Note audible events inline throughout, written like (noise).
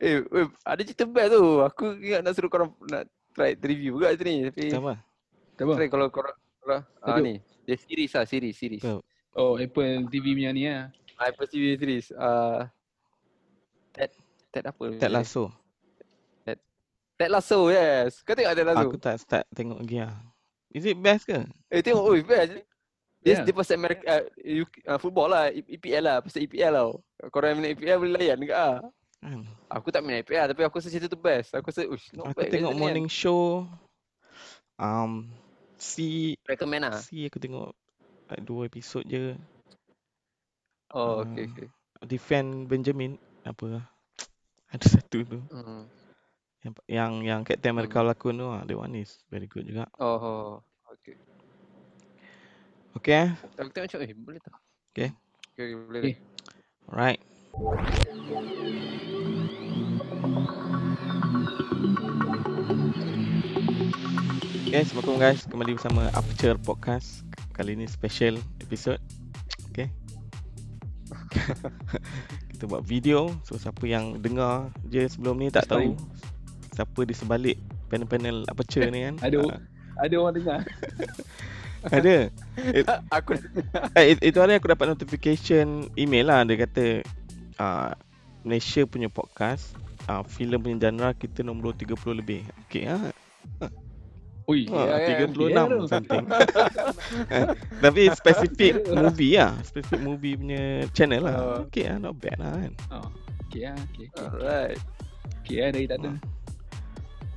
Eh, eh, ada cerita best tu. Aku ingat nak suruh korang nak try review juga ni. Tapi Sama. Tak apa. try kalau korang kalau ah ni. Dia series lah, series, series. Oh, Apple TV punya ni lah. Apple TV series. Ah Ted Ted apa? Ted Lasso. Ted Lasso, yes. Kau tengok Ted Lasso? Aku tak start tengok lagi lah. Is it best ke? Eh tengok, oi best. Dia Yeah. dia pasal Amerika uh, UK, uh, football lah, EPL lah, pasal EPL tau. Korang yang minat EPL boleh layan ke ah? Kan? Aku tak minat EPL tapi aku rasa cerita tu best. Aku rasa, ush, not Aku bad. tengok cerita ni morning show. Um, C, kan. Recommend lah. C aku tengok like, dua episod je. Oh, Ah. okay, okay. Defend Benjamin. Apa? (tsk) Ada satu tu. Hmm. Yang yang, yang Captain America Hmm. lakon tu. ah, That one is very good juga. Oh, oh, okay. Okay. eh? Aku tengok macam, eh, boleh tak? Okay. Okay, okay boleh. Okay. Alright. Okay, Assalamualaikum guys. Kembali bersama Aperture Podcast. Kali ini special episode. Okay. (laughs) Kita buat video. So, siapa yang dengar je sebelum ni tak tahu siapa di sebalik panel-panel Aperture ni kan. (laughs) Ada Ah, ada orang dengar. (laughs) ada. aku Eh, it- itu hari aku dapat notification email lah dia kata uh, Malaysia punya podcast uh, filem punya genre kita nombor 30 lebih. Okey ah. Ui, Ha, ya, ya, 36 ya tu. something. (laughs) Tapi spesifik movie lah, spesifik movie punya channel lah. Oh. Okey ah, not bad lah kan. Oh, okey lah, okey. okey. Alright. Okey lah, dari tak ada.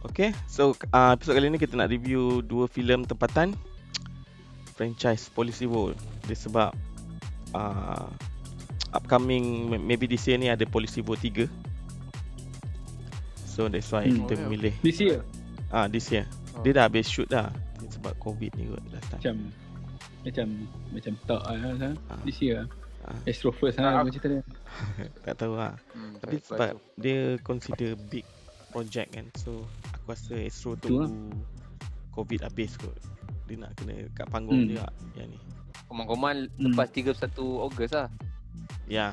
Okay, so uh, episod kali ni kita nak review dua filem tempatan franchise Policy World. Dia sebab uh, upcoming maybe this year ni ada Policy World 3. So that's why Hmm. kita Oh, ya. memilih This year ah this year. Oh. Dia dah habis shoot dah. Sebab COVID ni kot last time. macam macam macam tak lah kan. Ah. This year. Ah. Astro first Ah, lah aku- cerita dia. (laughs) Tak tahu lah. Hmm, Tapi sebab baik. dia consider big project kan. So aku rasa Astro Tu lah. tunggu COVID habis kot. Dia nak kena kat panggung Hmm. juga yang ni. Koman-koman Hmm. lepas 31 Ogos lah. Ya,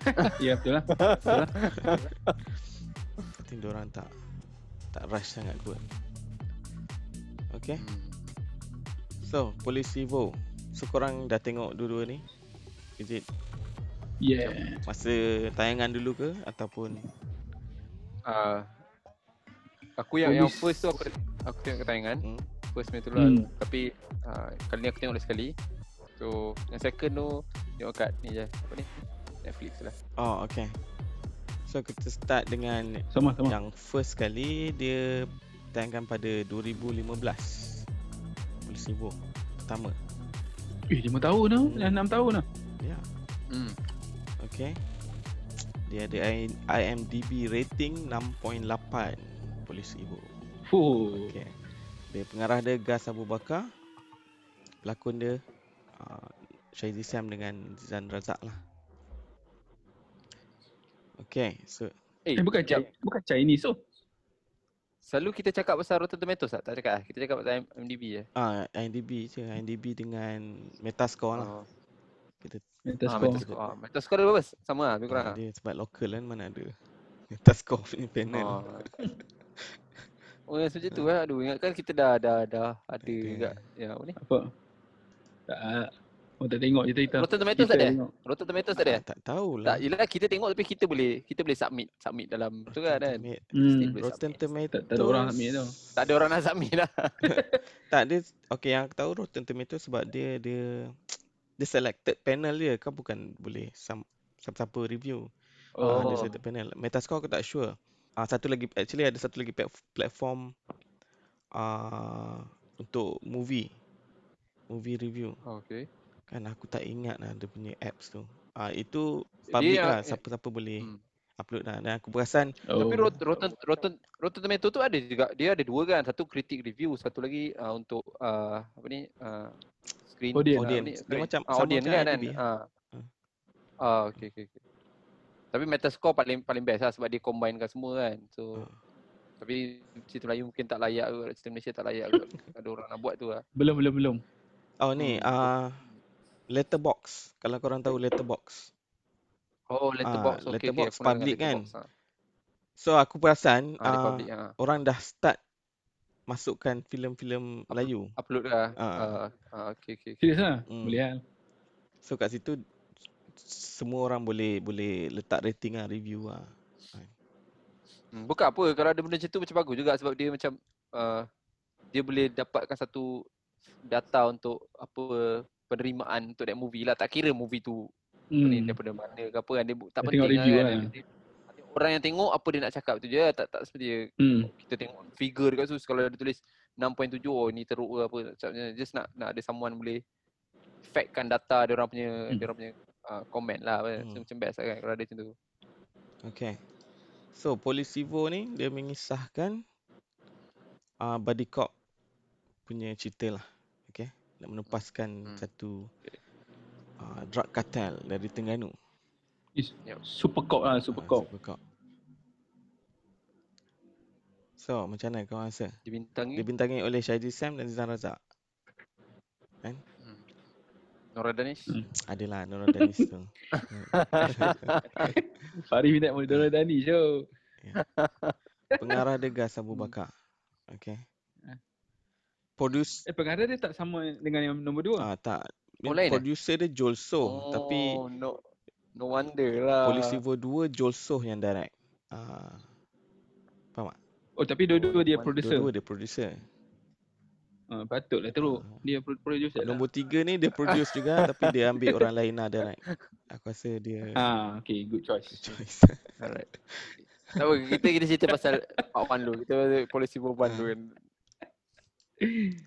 (laughs) Ya betul lah. Betul lah. (laughs) I think diorang tak tak rush sangat kot. Okay, Hmm. so Police Evo. So korang dah tengok dua-dua ni? Is it Yeah. masa tayangan dulu ke ataupun Ah, aku yang yang first tu aku aku tengok ketayangan. hmm? First punya tu lah. Hmm. Tapi ah, kali ni aku tengok lagi sekali. So yang second tu tengok kat ni je. Apa ni? Netflix lah. Oh, okay. So kita start dengan Sama sama. yang first kali dia tayangkan pada 2015. Police Evo pertama. Eh, 5 tahun dah. Dah 6 tahun dah. Ya, Hmm. okay. Dia ada IMDb rating 6.8 Police Evo. Fuh. Okay. Dia pengarah dia Gas Abu Bakar. Pelakon dia uh, Syahizi Sam dengan Zan Razak lah. Okay, so Eh, Eh, bukan Chi- bukan Chinese oh. Selalu kita cakap pasal Rotten Tomatoes tak? Tak cakap lah. Kita cakap pasal IMDb je. ah IMDb je, IMDb dengan Metascore lah. Oh. Kita Metascore. Ah, Metascore. Ah, Metascore dia berapa? Sama lah, lebih kurang ah, lah. dia sebab local kan mana ada (laughs) Metascore punya panel. Oh. (laughs) Oh, yang macam tu lah. Aduh, ingatkan kita dah dah dah ada Ada. juga. Ya, apa ni? Apa? Tak. Oh tak tengok je cerita. Rotten Tomatoes tak ada? tengok. Rotten Tomatoes tak ada? Ah, tak tahulah. Tak, yelah kita tengok tapi kita boleh kita boleh submit submit dalam tu kan kan. Hmm. Rotten submit. Tomatoes. Tak, ada orang ambil tu. Tak ada orang nak submit lah. (laughs) Tak dia okay yang aku tahu Rotten Tomatoes sebab dia dia dia selected panel dia kan bukan boleh siapa-siapa review. Oh. Oh. dia selected panel. Metascore aku tak sure. Ah satu lagi actually ada satu lagi plat- platform ah untuk movie. Movie review. Oh, okay. Kan aku tak ingat lah dia punya apps tu. Ah itu public yang- lah siapa-siapa boleh Hmm. upload lah. Dan aku perasan Oh. Tapi Rot- Rotten Rotten Rotten Tomato tu ada juga. Dia ada dua kan. Satu critic review, satu lagi uh, untuk uh, apa ni? Uh, screen Audience. ni? Audience. Dia Screen. macam ah, sama audience macam kan kan. IMDb. Ah. Hmm. Ah, okay, okay. Tapi Metascore paling paling best lah sebab dia combinekan semua kan. So Ah. tapi cerita Melayu mungkin tak layak kot. Cerita Malaysia tak layak kot. (laughs) ada orang nak buat tu lah. Belum belum belum. Oh ni ah Letterbox. Kalau korang tahu Letterbox. Oh, Letterbox. Ah, okay, Letterbox okay. Public kan? Letterbox, ah. So aku perasan Ah, di uh, public ah. orang dah start masukkan filem-filem Melayu. Upload dah. Ah. Ah, ah, okey okey. okey. Serius lah. Hmm. Boleh lah. So kat situ semua orang boleh boleh letak rating lah, review lah. Hmm, bukan apa kalau ada benda macam tu macam bagus juga sebab dia macam uh, dia boleh dapatkan satu data untuk apa penerimaan untuk that movie lah. Tak kira movie tu hmm. ni daripada mana ke apa kan dia tak Dia penting tengok review kan. lah. Dia- Orang yang tengok apa dia nak cakap tu je tak tak seperti Hmm. kita tengok figure dekat tu kalau dia tulis 6.7 oh ni teruk ke apa Maksudnya just nak nak ada someone boleh factkan data dia orang punya Hmm. dia orang punya uh, comment lah Hmm. so, macam best lah kan kalau ada macam tu. Okay. So Polisivo ni dia mengisahkan uh, body cop punya cerita lah. Nak menepaskan Hmm. satu uh, drug cartel dari Terengganu. Is Yup. super cop lah, super Ah, cop. Super cop. So macam mana kau rasa? Dibintangi Dibintangi oleh Shahidi Sam dan Zizan Razak. hmm. Nora Danish. Hmm. Adalah Nora Danis tu. (laughs) Fari minta Modora Dani show. Pengarah dia Gas Abu Bakar. Okay. Ah. Produce Eh pengarah dia tak sama dengan yang nombor dua. ah tak. Oh, lain eh? producer dia Joel Soh tapi Oh, no no wonder lah. Polisivo 2 Joel Soh yang direct. Ah. Faham tak? Oh tapi dua-dua dia One, producer. Dua-dua dia producer. Ah, patutlah teruk. Ah. Dia pro- producer lah. Nombor tiga ni dia produce juga (laughs) tapi dia ambil orang lain lah direct. Aku rasa dia Ah, okay, good choice. choice. (laughs) Alright. Tak apa, kita kita cerita pasal 1 dulu. Kita polisi beban dulu kan.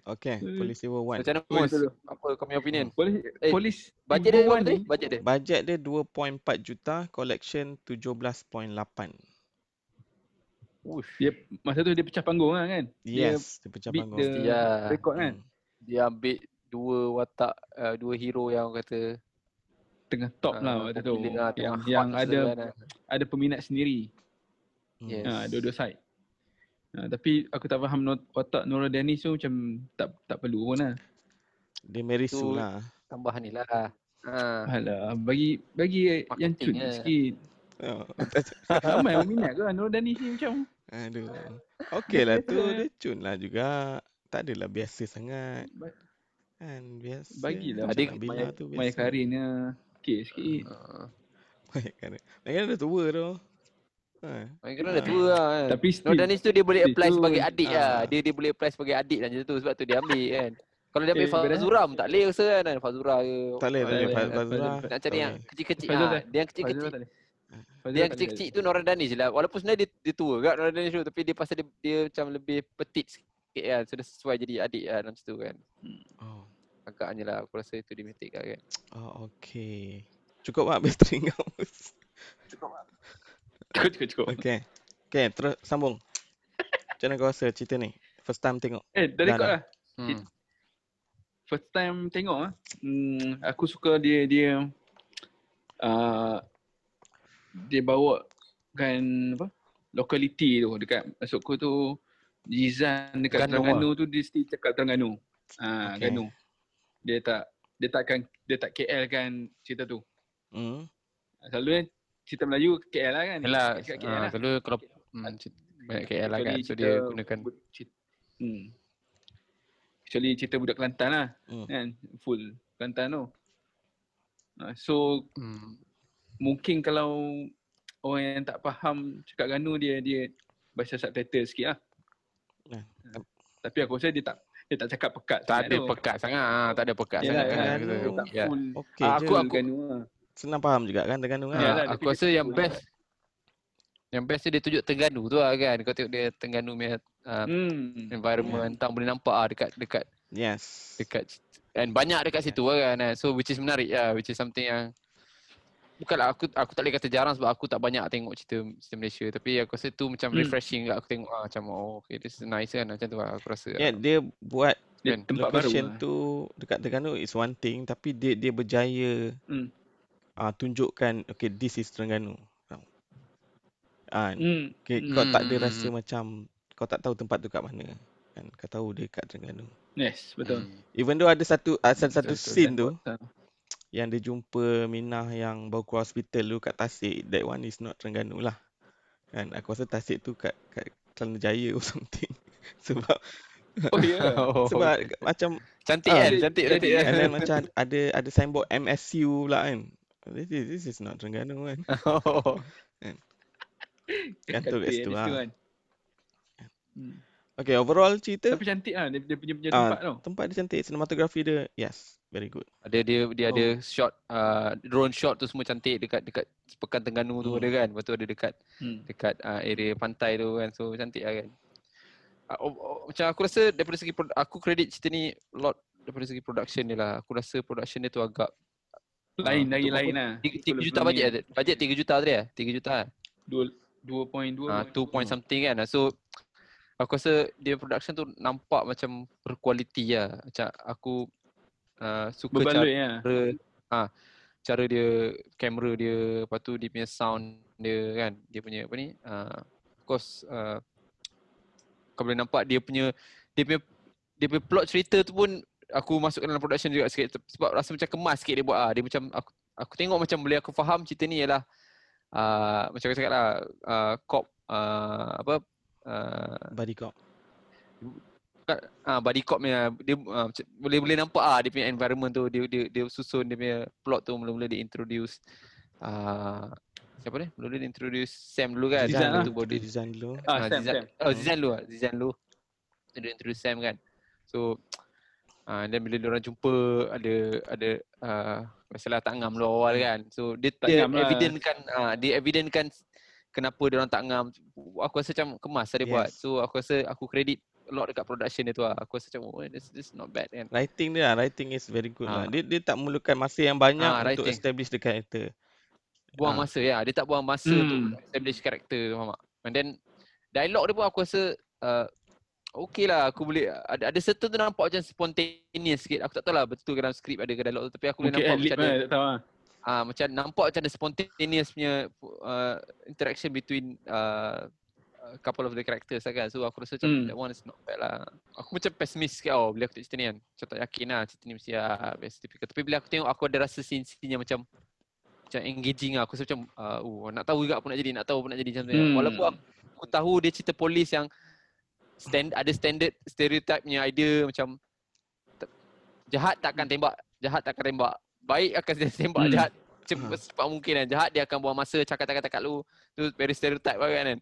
Okay, Polisivo 1. Macam mana Polis. Apa kau punya opinion? Polis, Eh, polis Bajet dia berapa tadi? ni, Bajet dia? Bajet dia 2.4 juta, collection 17.8. Ush. dia masa tu dia pecah panggung lah kan. Dia Yes, dia pecah beat panggung. the Ya. record kan. Hmm. Dia ambil dua watak, uh, dua hero yang orang kata Tengah top ah, lah waktu tu. lah, Yang yang ada masa kan. ada peminat sendiri. Hmm. Yes. Ha, dua-dua side. Ha, tapi aku tak faham not, watak Nora Dennis tu macam tak tak perlu pun lah. Dia Mary Tu- Sue lah. Tambahan ni lah. Ha. Alah, bagi bagi yang Marketing cun je. sikit. Oh, (laughs) Ramai orang minat ke Nora Dennis ni macam. aduh. Okey lah tu, dia cun lah juga. Tak adalah biasa sangat. Kan biasa. Bagilah Adik- Maya, tu biasa. Maya Karinnya okey sikit. Uh, Maya Karin. Maya Karin dah tua tu. Ha. kira dah tua lah kan. Tapi No still Danis tu dia boleh apply tu, sebagai adik lah. ah. Dia dia boleh apply sebagai adik dan macam tu sebab tu dia ambil (laughs) kan. Kalau dia ambil Eh, benar. Fazura pun tak boleh rasa kan. Fazura ke. Tak boleh, tak boleh. boleh. Faz- Fazura. Nak cari yang kecil-kecil. Ha. Dia yang kecil-kecil. Dia yang kecil-kecil tu Nora Danis je lah. Walaupun sebenarnya dia, dia tua kat Nora Danis tu. Tapi dia pasal dia, dia macam lebih petit sikit kan. So dia sesuai jadi adik kan macam tu kan. Oh. Agaknya lah aku rasa itu dramatic lah kan. Oh, okey. Cukup tak (laughs) bateri kau? Cukup cukup cukup. Okey. Okey, terus sambung. Macam mana kau rasa cerita ni? First time tengok. Eh, dah record lah. Hmm. First time tengok ah. Hmm, aku suka dia dia uh, dia bawa kan apa? Lokaliti tu dekat masuk aku tu Jizan dekat Terengganu Terengganu tu dia mesti cakap Terengganu. Ah, Okay. Ganu. Dia tak dia takkan dia tak KL kan cerita tu. Hmm. Selalu kan cerita Melayu KL lah kan. Yalah, KL ah, lah. selalu kalau hmm, banyak KL lah kan. So dia gunakan hmm. Kecuali cerita budak Kelantan lah Hmm. kan. Full Kelantan tu. Ah, so hmm, mungkin kalau orang yang tak faham cakap Ganu dia dia baca subtitle sikit lah. Nah, Ah, Tapi aku rasa dia tak dia tak cakap pekat tak sangat ada tu. pekat sangat. ah, Tak ada pekat Yalah, sangat. yalah, kan. Terengganu. dia tak Ya. full Okey Ah, aku- Ganu lah. Senang faham juga kan Terengganu kan? Ya, Yalah, aku rasa yang best yang best dia tunjuk Terengganu tu lah kan. Kau tengok dia Terengganu punya uh, Hmm. environment tang boleh nampak ah dekat dekat Yes. dekat and banyak dekat situ lah kan. eh. So which is menarik lah, which is something yang Bukanlah aku aku tak boleh kata jarang sebab aku tak banyak tengok cerita cerita Malaysia tapi aku rasa tu macam Hmm. refreshing lah aku tengok ah macam oh okay this is nice kan macam tu lah aku rasa. Ya, yeah, dia buat Dia Kan, tempat baru location lah. tu dekat Terengganu is one thing tapi dia dia berjaya Hmm. Ah tunjukkan okay this is Terengganu. Ah, Hmm. okay, kau tak ada Hmm, rasa macam kau tak tahu tempat tu kat mana. Kan kau tahu dia kat Terengganu. Yes, betul. Hmm. Even though ada satu ada satu Betul, betul. scene tu Ah. yang dia jumpa Minah yang baru keluar hospital tu kat Tasik, that one is not Terengganu lah. Kan aku rasa tasik tu kat kat Kelana Jaya or something. (laughs) Sebab Oh ya. Yeah. (laughs) Oh. sebab macam Cantik Ah, kan? Cantik cantik kan? and then macam ada ada signboard MSU pula kan. This is, this is not Terengganu kan. (laughs) Oh. Kan (laughs) tu kat situ lah. kan. Hmm. Okay, overall cerita Tapi cantik lah dia, dia punya, punya Ah, tempat tau. tempat dia cantik, cinematography dia yes, very good. Ada dia dia ada Oh. shot uh, drone shot tu semua cantik dekat dekat Pekan Terengganu tu Hmm. ada kan. Lepas tu ada dekat Hmm. dekat uh, area pantai tu kan. So cantik lah kan. Uh, oh, oh, macam aku rasa daripada segi aku kredit cerita ni lot daripada segi production dia lah. Aku rasa production dia tu agak Lain Ah, lagi untuk lain lah. 3, juta bajet ada. Bajet 3 juta tadi ya? 3 juta kan? Dua dua point dua. Ah, 2 point something kan. So aku rasa dia production tu nampak macam berkualiti lah. Macam aku uh, suka cara Berbaloi cara ah cara dia kamera dia lepas tu dia punya sound dia kan dia punya apa ni uh, of course uh, kau boleh nampak dia punya dia punya dia punya plot cerita tu pun aku masukkan dalam production juga sikit sebab rasa macam kemas sikit dia buat ah dia macam aku aku tengok macam boleh aku faham cerita ni ialah uh, macam aku cakap lah uh, cop uh, apa uh, Body cop. ah body cop punya dia uh, boleh boleh nampak ah dia punya environment tu dia dia dia susun dia punya plot tu mula-mula dia introduce ah siapa ni mula-mula dia introduce Sam dulu kan Zizan lah. tu dia design dulu. Ah, ah, Sam, Zizan Sam. oh Zizan dulu Zizan dulu dia introduce Sam kan so ah dan bila orang jumpa ada ada uh, masalah tak ngam dulu awal kan so dia Tak dia ngam lah. evident kan ah dia evident kan kenapa dia orang tak ngam aku rasa macam kemas lah dia Yes. buat so aku rasa aku credit a lot dekat production dia tu lah aku rasa macam oh this this not bad kan Writing dia lah, writing is very good lah. Ah. Dia dia tak memerlukan masa yang banyak Ah, untuk writing. establish the character. buang Ah. masa ya dia tak buang masa Hmm. untuk establish karakter faham tak and then dialog dia pun aku rasa uh, okay lah aku boleh ada ada certain tu nampak macam spontaneous sikit aku tak tahu lah betul ke dalam skrip ada ke dialog tu tapi aku boleh Mungkin nampak macam ada lah, tak tahu lah. ah macam nampak macam ada spontaneous punya uh, interaction between uh, a couple of the characters lah kan so aku rasa macam Hmm. that one is not bad lah aku macam pessimis sikit tau bila aku tengok cerita ni kan macam tak yakin lah cerita ni mesti ah, best typical tapi bila aku tengok aku ada rasa scene-scene yang macam macam engaging lah. Aku rasa macam, uh, oh, nak tahu juga apa nak jadi, nak tahu apa nak jadi macam tu. Hmm. Walaupun aku, aku tahu dia cerita polis yang stand, ada standard stereotype punya idea macam jahat takkan tembak, jahat takkan tembak. Baik akan dia (laughs) tembak Hmm. jahat. Hmm. Cepat secepat mungkin kan. Jahat dia akan buang masa cakap-cakap kat lu. Tu very stereotype kan. kan.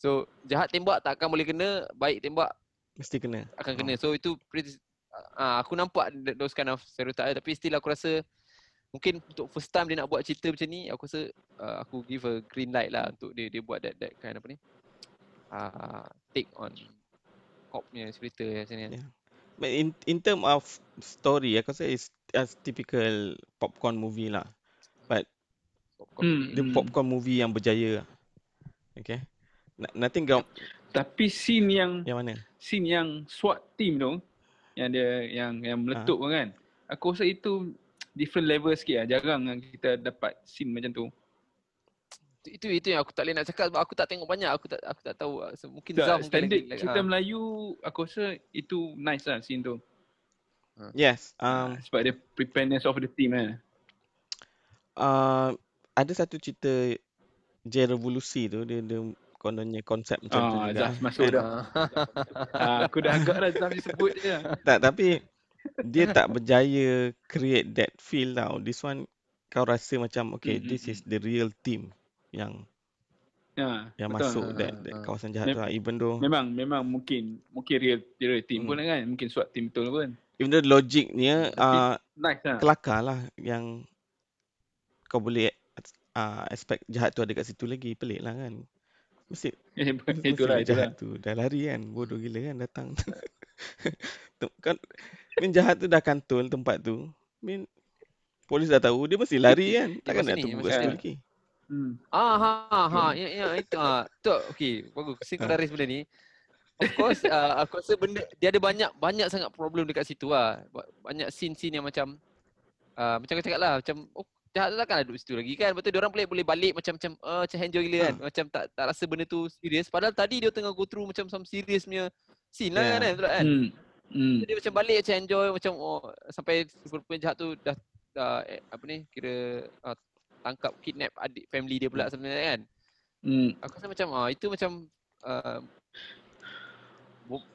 So jahat tembak takkan boleh kena, baik tembak Mesti kena. akan kena. So itu pretty uh, aku nampak th- those kind of stereotype tapi still aku rasa mungkin untuk first time dia nak buat cerita macam ni aku rasa uh, aku give a green light lah untuk dia dia buat that that kind apa ni uh, take on cop punya cerita macam ni. Yeah. But in in term of story, aku rasa is as typical popcorn movie lah. But Cop Hmm. dia popcorn movie yang berjaya. lah. Okay. Na- Nothing got Tapi scene yang yang mana? scene yang SWAT team tu yang dia yang yang meletup tu kan. Aku rasa itu different level sikit lah. Jarang lah kita dapat scene macam tu. Itu, itu itu yang aku tak boleh nak cakap sebab aku tak tengok banyak aku tak aku tak tahu so, mungkin Tak, Zaf mungkin standard lagi, cerita ah. Melayu aku rasa itu nice lah scene tu. Yes. Um, Sebab dia preparedness of the team kan. uh, ada satu cerita J Revolusi tu dia dia kononnya konsep macam tu Ah, juga. Zaf masuk dah. Ah. ah, aku dah agak dah Zaf disebut je. Tak tapi dia tak berjaya create that feel tau. This one kau rasa macam okay Mm, mm, this is the real team yang Ha, yang betul. masuk Ah, that, ah, that ah. kawasan jahat Mem- tu lah. Even though Memang memang mungkin mungkin real real team Hmm. pun kan. Mungkin SWAT team betul pun. even though logiknya uh, Nice lah. kelakar lah yang kau boleh uh, expect jahat tu ada kat situ lagi pelik lah kan mesti (laughs) Eh, mesti (laughs) itulah itulah. jahat tu dah lari kan bodoh gila kan datang (laughs) Tu- kan min jahat tu dah kantul tempat tu min polis dah tahu dia mesti lari kan takkan nak tunggu kat pasal situ ni. lagi Hmm. Ah ha ha ha ya ya itu ah tu okey bagus kau Ah. benda ni. Of course uh, aku rasa benda dia ada banyak banyak sangat problem dekat situ lah. Ba- Banyak scene-scene yang macam uh, macam kau cakap lah macam oh jahat tu takkan duduk situ lagi kan. Betul dia orang boleh boleh balik macam macam uh, macam enjoy gila kan. Macam tak tak rasa benda tu serius padahal tadi dia tengah go through macam some serious punya scene lah Yeah. kan betul tak kan. Hmm. Hmm. Dia macam balik macam enjoy macam oh sampai jahat tu dah, dah eh, apa ni kira uh, tangkap kidnap adik family dia pula sebenarnya kan. Hmm. Aku rasa macam ah itu macam uh,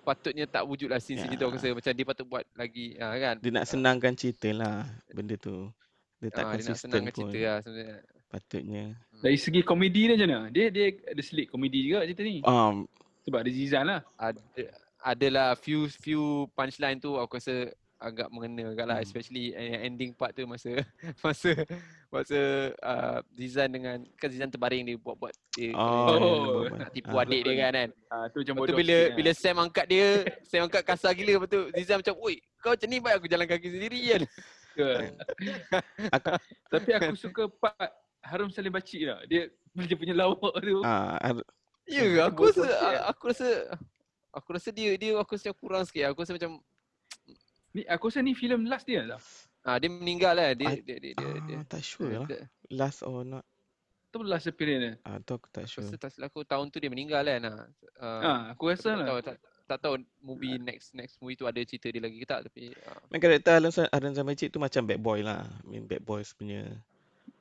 patutnya tak wujud lah scene-scene Ya. tu aku rasa macam dia patut buat lagi ah kan. Dia nak senangkan cerita lah benda tu. Dia tak Ah, dia nak konsisten senangkan pun cerita lah sebenarnya. patutnya. Dari segi komedi dia macam mana? Dia dia ada selit komedi juga cerita ni. Um, Sebab ada Zizan lah. Ada adalah few few punchline tu aku rasa agak mengena agak lah Hmm. especially ending part tu masa (laughs) masa masa uh, Zizan dengan kan Zizan terbaring dia buat-buat dia oh, nak tipu Ah, adik dia kan kan. Ah tu macam tu bodoh bila sikit bila Sam angkat dia, Sam angkat kasar gila lepas tu Zizan macam, "Oi, kau macam ni baik aku jalan kaki sendiri kan." kan. (laughs) Tapi aku suka part Harum Salim Bacik lah. Dia dia punya lawak tu. ah, ad- Ya ke? Aku rasa aku rasa aku rasa dia dia aku rasa kurang sikit. Aku rasa macam Ni aku rasa ni filem last dia lah. ah dia meninggal lah. Dia I- dia dia dia, dia, ah, tak sure lah. dia- Last or not. Tu last appearance dia. Ah, tu aku tak Aku sure. rasa tak silap aku tahun tu dia meninggal kan. Ah, uh, Ah, aku rasa tak lah. tahu tak, tak tahu movie next next movie tu ada cerita dia lagi ke tak tapi uh, Main karakter Alan Alan Samajik tu macam bad boy lah. I mean bad boys punya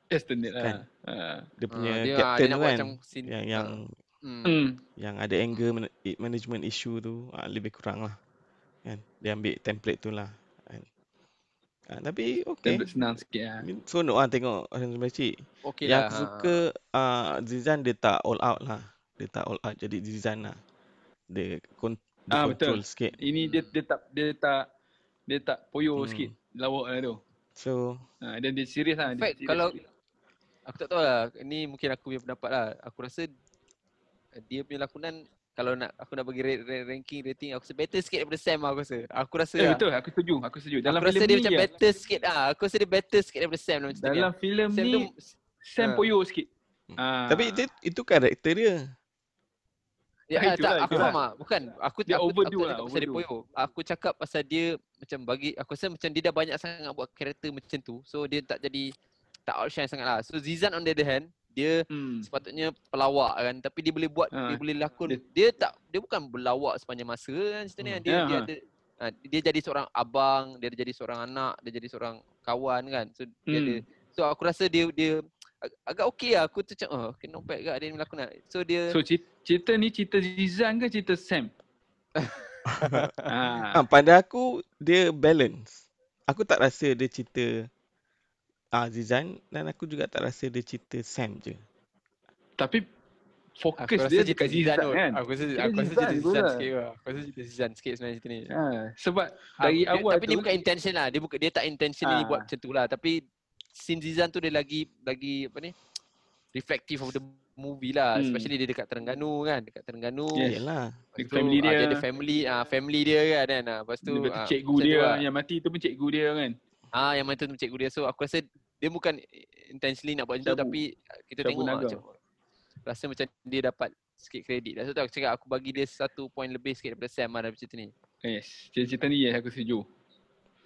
Estimate lah. Kan. Ah. dia punya ah, dia, captain dia kan. scene yang ah, yang hmm. Hmm. yang ada anger man- management issue tu ah, lebih kurang lah. Kan? Dia ambil template tu lah. Kan? Ah, tapi okay. Template senang sikit lah. I mean, seronok lah tengok Alan Samajik. Okey Yang lah. aku suka uh, Zizan dia tak all out lah. Dia tak all out jadi Zizan lah. Dia, kon- dia Ah, control betul. sikit. Ini dia dia tak dia tak dia tak poyo Hmm. sikit lawak lah tu. So, Ha, dan dia serius lah. Dia fact, serius kalau sikit. aku tak tahu lah. Ini mungkin aku punya pendapat lah. Aku rasa dia punya lakonan kalau nak aku nak bagi rate, rate, ranking rating aku rasa better sikit daripada Sam lah aku rasa. Aku rasa Eh, lah. betul, aku setuju. Aku setuju. Dalam aku rasa dia macam ya, better sikit ah. Aku rasa dia better sikit daripada Sam dalam cerita dalam filem ni tu Sam Ah. poyo sikit. Ah. tapi dia, itu karakter dia. Ya, Ah, ah, itulah, tak, aku itulah. faham ah. Bukan. Aku Dia aku, overdo aku tak lah, pasal dia poyo. Aku cakap pasal dia macam bagi aku rasa macam dia dah banyak sangat buat karakter macam tu. So dia tak jadi tak outshine sangat lah. So Zizan on the other hand, dia Hmm. sepatutnya pelawak kan tapi dia boleh buat Ah, dia boleh lakon dia, dia- tak dia bukan berlawak sepanjang masa kan cerita ni Hmm. kan. dia Ya, dia ha. ada ah, dia jadi seorang abang dia jadi seorang anak dia jadi seorang kawan kan so dia ada Hmm. so aku rasa dia dia ag- agak okey lah aku tu macam oh okay, not bad gak dia ni lakonan so dia So cer- cerita ni cerita Zizan ke cerita Sam? (laughs) ah. Ah, pada aku dia balance. Aku tak rasa dia cerita ah Zizan dan aku juga tak rasa dia cerita Sam je. Tapi fokus rasa dia dekat Zizan kot. kan. aku rasa aku rasa Zizan cerita Zizan sikit lah. aku rasa cerita Zizan sikit sebenarnya cerita ni Ha, sebab dari dia, awal tapi tu dia bukan intention lah dia bukan dia tak intentionally Ah. buat macam tu lah tapi scene Zizan tu dia lagi lagi apa ni reflective of the movie lah Hmm. especially dia dekat Terengganu kan dekat Terengganu Yes. Yalah. Tu, family ah, dia dia. ada family ah family dia kan kan ah lepas tu tu ah, cikgu dia lah. yang mati tu pun cikgu dia kan. Ah yang mana tu cikgu dia so aku rasa dia bukan intentionally nak buat macam tu tapi kita Syabu tengok ah, macam rasa macam dia dapat sikit kredit lah so tu aku cakap aku bagi dia satu point lebih sikit daripada Sam lah dalam cerita ni Yes, cerita ni yes aku setuju.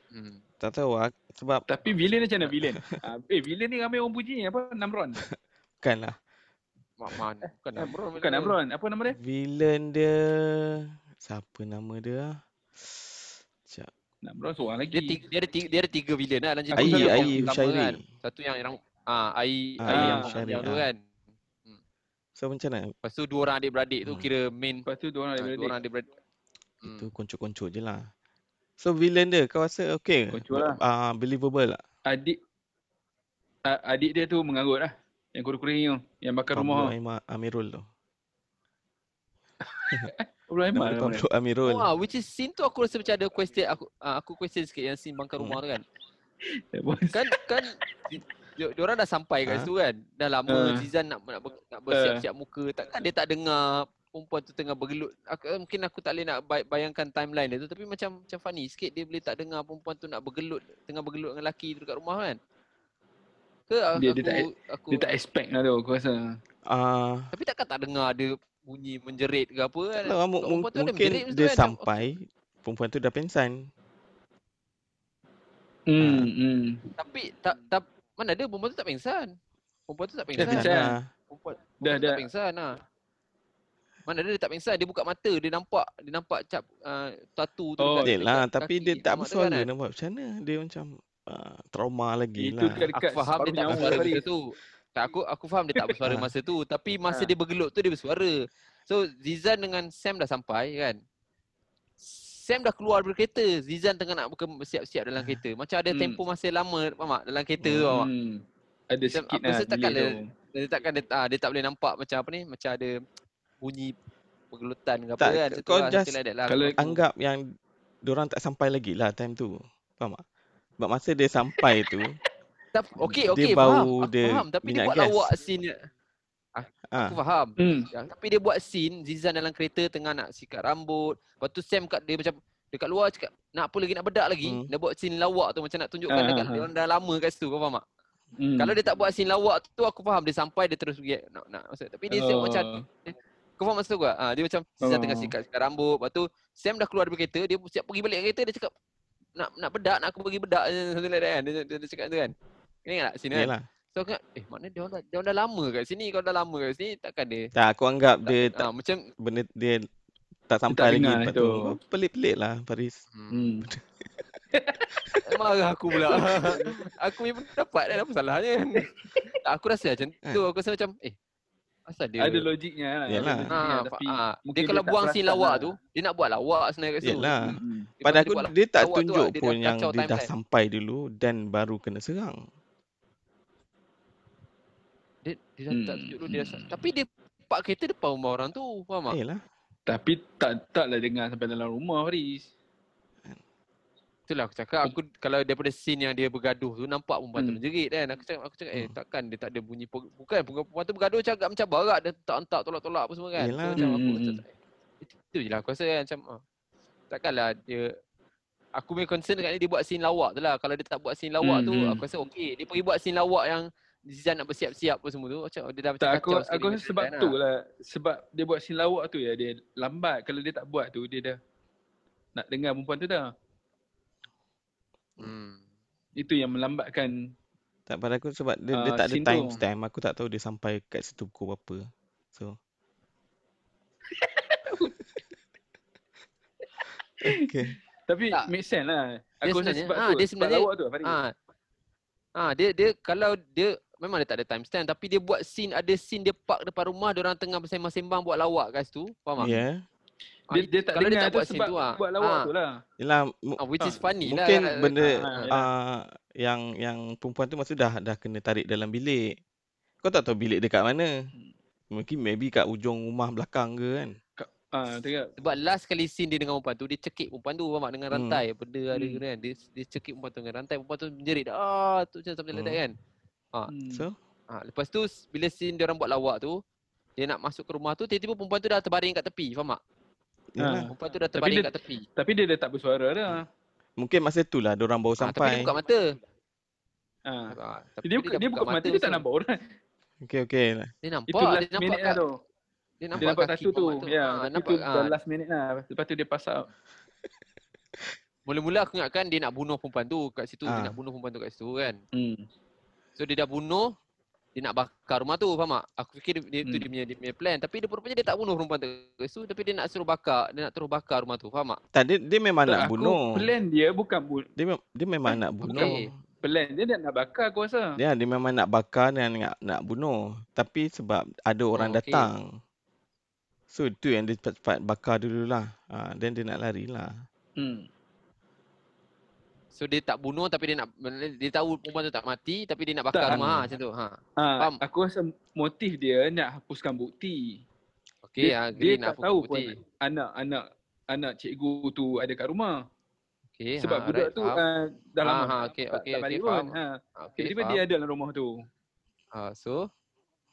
hmm. Tak tahu lah sebab Tapi villain macam mana villain? ah, eh villain ni ramai orang puji apa Namron. kan lah. Mak Man bukan Eh, Amron Bukan Namron, apa nama dia? Villain dia siapa nama dia? Sekejap. Namron seorang lagi. Dia tiga, dia ada tiga, dia ada tiga villain lah dalam cerita. Ai, Satu yang Ai pertama Hushairi. kan. Satu yang yang ah Ai Ah, Ai Ai yang Hushairi, yang tu ah. kan. So macam mana? Lepas tu dua orang adik-beradik tu Hmm. kira main Lepas tu dua orang ah, daripada dua orang adik-beradik. Hmm. Itu koncut-koncut je lah. So villain dia kau rasa okay ke? Koncut lah. Ah, believable tak? adik a- adik dia tu mengarut lah. Yang kuring-kuring tu. Yang bakar rumah Pablo tu. Aima- Amirul tu. (laughs) Aiman dia nama dia. Pablo Amirul. Wah, which is scene tu aku rasa macam ada question aku ah, aku question sikit yang scene bangkar rumah tu kan. (laughs) Eh. Kan kan di- dia orang dah sampai kat Ha? situ kan. Dah lama Ah. Zizan nak nak, ber, nak bersiap-siap muka. Takkan dia tak dengar perempuan tu tengah bergelut. Aku, mungkin aku tak boleh nak bay- bayangkan timeline dia tu tapi macam macam funny sikit dia boleh tak dengar perempuan tu nak bergelut tengah bergelut dengan lelaki tu dekat rumah kan. Ke aku Dia- dia tak- aku Dia tak expect lah tu aku rasa. Ah, tapi takkan tak dengar ada bunyi menjerit ke apa kan. tak Perempuan mu- tu mungkin menjerit dia kan, macam, sampai perempuan tu dah pensan. Hmm, hmm. Tapi tak tak mana ada perempuan tu tak pingsan. Perempuan tu tak Dah pingsan. pingsan. Ah, Perempuan, Dah, perempuan tu dah. tak pingsan lah. Mana ada dia tak pingsan, dia buka mata, dia nampak dia nampak cap uh, tatu tu Oh, dekat, lah, dekat tapi kaki dia tak bersuara kan. nak buat macam mana? Dia macam ah, trauma lagi Itu lah. dekat Aku dekat faham dia tak bersuara tu. Tak aku aku faham dia tak bersuara (laughs) masa tu tapi masa Ah. dia bergelut tu dia bersuara. So Zizan dengan Sam dah sampai kan. Sam dah keluar dari kereta. Zizan tengah nak buka siap-siap dalam kereta. (sighs) Macam ada Hmm. tempoh masa lama faham tak dalam kereta tu faham tak? Hmm. Ada Macam sikit aku lah takkan dia- tu. Dia takkan dia, ah, dia tak boleh nampak macam apa ni macam ada bunyi pergelutan ke apa Tak, kan. kau lah, just like lah. Kalau- Aku- Anggap yang Diorang tak sampai lagi lah time tu Faham tak? Sebab masa dia sampai tu (laughs) tak, okey dia okey bau faham. Aku dia faham tapi dia buat gas. lawak scene dia. ah, Aku faham. Hmm. Ya, tapi dia buat scene Zizan dalam kereta tengah nak sikat rambut. Lepas tu Sam kat dia macam dekat luar cakap nak apa lagi nak bedak lagi. Hmm. Dia buat scene lawak tu macam nak tunjukkan Ah, dekat ah, dia orang dah lama kat situ kau faham tak? Hmm. Kalau dia tak buat scene lawak tu aku faham dia sampai dia terus pergi nak nak maksud. Tapi dia Oh. macam kau faham maksud gua? Ha, dia macam Zizan tengah Oh. sikat sikat rambut. Lepas tu Sam dah keluar dari kereta, dia siap pergi balik kereta dia cakap nak nak bedak, nak aku pergi bedak like that kan. Dia, dia, dia cakap tu kan. Kau ingat tak scene kan? Yelah So aku eh mana dia orang dah, dia orang dah lama kat sini, kalau dah lama kat sini takkan dia Tak aku anggap dia tak, tak ah, macam Benda dia tak sampai tak lagi Lepas tu oh, Pelik-pelik lah Faris hmm. Hmm. (laughs) Marah aku pula. (laughs) aku punya pendapat kan apa salahnya kan. (laughs) Tak, aku rasa macam tu. Aku rasa macam eh asal dia Ada logiknya lah. ada Yalah. logiknya, ha, tapi ha, mungkin dia kalau tak buang scene lawak lah. tu, dia nak buat lawak sebenarnya kat situ. Yelah Hmm. Dia Pada aku buat dia tak tu tunjuk lah, dia pun dah yang dia dah sampai dulu Dan baru kena serang Dia, dah tak Hmm. tunjuk dulu dia dah, tapi dia park kereta depan rumah orang tu. Faham tak? Yelah Tapi tak taklah dengar sampai dalam rumah Faris. Itulah aku cakap aku kalau daripada scene yang dia bergaduh tu nampak perempuan tu Hmm. menjerit kan. Aku cakap aku cakap eh Hmm. takkan dia tak ada bunyi bukan perempuan tu bergaduh cakap macam barat dia tak hantar tolak-tolak apa semua kan. Yelah. So macam aku Hmm, macam hmm, itu, itu je lah aku rasa kan macam ah, takkanlah dia aku punya concern dekat ni dia buat scene lawak tu lah. Kalau dia tak buat scene lawak Hmm, tu hmm. aku rasa okey. Dia pergi buat scene lawak yang Zizan nak bersiap-siap apa semua tu macam dia dah macam Tak aku kacau aku rasa sebab tu lah. Sebab dia buat scene lawak tu ya dia lambat. Kalau dia tak buat tu dia dah nak dengar perempuan tu dah. Hmm. Itu yang melambatkan Tak pada aku sebab dia, dia Ah, tak ada scene tu. time stamp Aku tak tahu dia sampai kat situ pukul berapa So Okay tapi Tak. make sense lah. Dia Aku rasa sebenarnya- sebab ah, tu. dia sebab sebenarnya- lawak tu Faris. Ah. Ah dia dia kalau dia memang dia tak ada time stamp tapi dia buat scene ada scene dia park depan rumah dia orang tengah bersembang-sembang buat lawak kat situ. Faham tak? Ya yeah. Ah, Dia, dia tak kalau dia dengar tak tu buat scene sebab tu ah. buat lawak ah, tu lah. Yelah mu- ah, which is Ah, funny lah. Mungkin benda Ah, uh, uh, Yang yang perempuan tu maksud dah Dah kena tarik dalam bilik Kau tak tahu bilik dekat mana Mungkin maybe kat ujung rumah belakang ke kan Ah, tengok. Sebab last kali scene dia dengan perempuan tu dia cekik perempuan tu faham tak dengan Hmm. rantai benda ada Hmm. kan dia dia cekik perempuan tu dengan rantai perempuan tu menjerit ah tu macam something like that kan. Hmm. So Ha, lepas tu bila scene dia orang buat lawak tu dia nak masuk ke rumah tu tiba-tiba perempuan tu dah terbaring kat tepi faham tak? Yalah Perempuan tu dah Tapi terbaring dia- kat tepi. Tapi dia dah tak bersuara dah. Mungkin masa tu lah Diorang baru Ha, tapi dia sampai buka mata. Ah. Ha, tapi Dia, buka, dia buka mata, dia tak nampak orang. Okay okay Dia nampak, Itu last dia nampak kat, lah tu. dia Dia nampak, nampak kaki tu. perempuan Ya, Ha, tapi nampak, tu ha, dah last minute lah. Lepas tu dia pass out. Mula-mula aku ingatkan dia nak bunuh perempuan tu kat situ, dia Ah. nak bunuh perempuan tu kat situ kan. Hmm. So dia dah bunuh, dia nak bakar rumah tu, faham tak? Aku fikir dia, dia, tu Hmm. dia punya, dia punya plan. Tapi dia rupanya dia tak bunuh perempuan tu situ, tapi dia nak suruh bakar, dia nak terus bakar rumah tu, faham tak? Tak dia, dia memang Tak, nak aku bunuh Plan dia bukan bu- Dia, mem- dia memang nak bunuh Okey. plan dia dia nak bakar aku rasa. Dia dia memang nak bakar dan nak, nak bunuh Tapi sebab ada orang Oh, okey. datang So itu yang dia cepat-cepat bakar dulu lah ha, Then dia nak lari lah Hmm. So dia tak bunuh tapi dia nak dia tahu perempuan tu tak mati tapi dia nak bakar Tak. rumah ha, macam tu. Ha. Ha, Faham? aku rasa motif dia nak hapuskan bukti. Okey, dia, ha, dia agree nak tak tahu pun putih. anak-anak anak cikgu tu ada kat rumah. Okey, Sebab ha, budak right, tu faham. uh, dah Ah, lama ha, tak- okey, okey, okey, balik faham. Ha. Ha, okey, Tiba-tiba faham. dia ada dalam rumah tu. Ha, so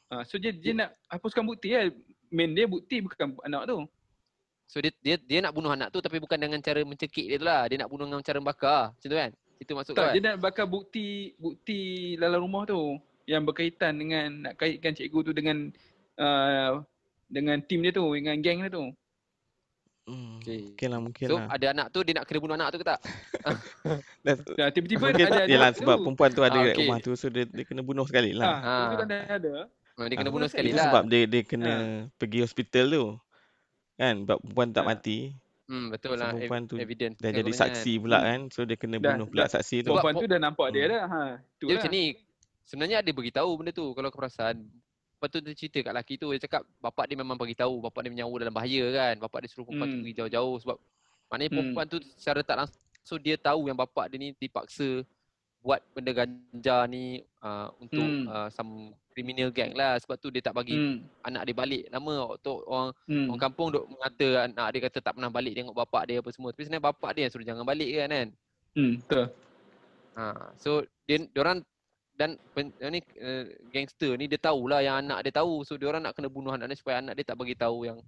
Ha, so dia, dia nak hapuskan bukti lah. Main dia bukti bukan anak tu. So dia dia dia nak bunuh anak tu tapi bukan dengan cara mencekik dia tu lah. Dia nak bunuh dengan cara bakar. Macam tu kan? Itu maksud kau Tak, kan? dia nak bakar bukti bukti dalam rumah tu yang berkaitan dengan nak kaitkan cikgu tu dengan uh, dengan tim dia tu, dengan geng dia tu. hmm, Okey. Mungkin lah mungkin So lah ada anak tu dia nak kena bunuh anak tu ke tak? Nah, (laughs) tiba-tiba Mungkin ada ada Yelah tu. sebab perempuan tu ada Ah, kat okey. rumah tu So dia, dia kena bunuh sekali Ha, lah ha. Ah. kan ada. Ha, dia kena Ah, bunuh sekali Itu lah. sebab dia dia kena pergi hospital tu Kan sebab perempuan tak Ah. mati Hmm, betul So lah. perempuan Ev- tu evidence. Dah jadi saksi pula Hmm. kan So dia kena Dah- bunuh pula dah- saksi tu Perempuan tu dah nampak dia Hmm. dah. Ha, tu Dia lah. macam ni. sebenarnya dia beritahu benda tu kalau kau perasan. Lepas tu dia cerita kat lelaki tu, dia cakap bapak dia memang bagi tahu, bapak dia menyawa dalam bahaya kan. Bapak dia suruh perempuan tu Hmm. pergi jauh-jauh sebab maknanya Hmm. perempuan tu secara tak langsung dia tahu yang bapak dia ni dipaksa buat benda ganja ni uh, untuk Hmm. uh, some criminal gang lah. Sebab tu dia tak bagi Hmm. anak dia balik lama untuk orang Hmm. orang kampung duk mengata anak dia kata tak pernah balik tengok bapak dia apa semua. Tapi sebenarnya bapak dia yang suruh jangan balik kan kan. Hmm. Betul. Ha, so dia orang dan pen, ni uh, gangster ni dia tahulah yang anak dia tahu. So dia orang nak kena bunuh anak dia supaya anak dia tak bagi tahu yang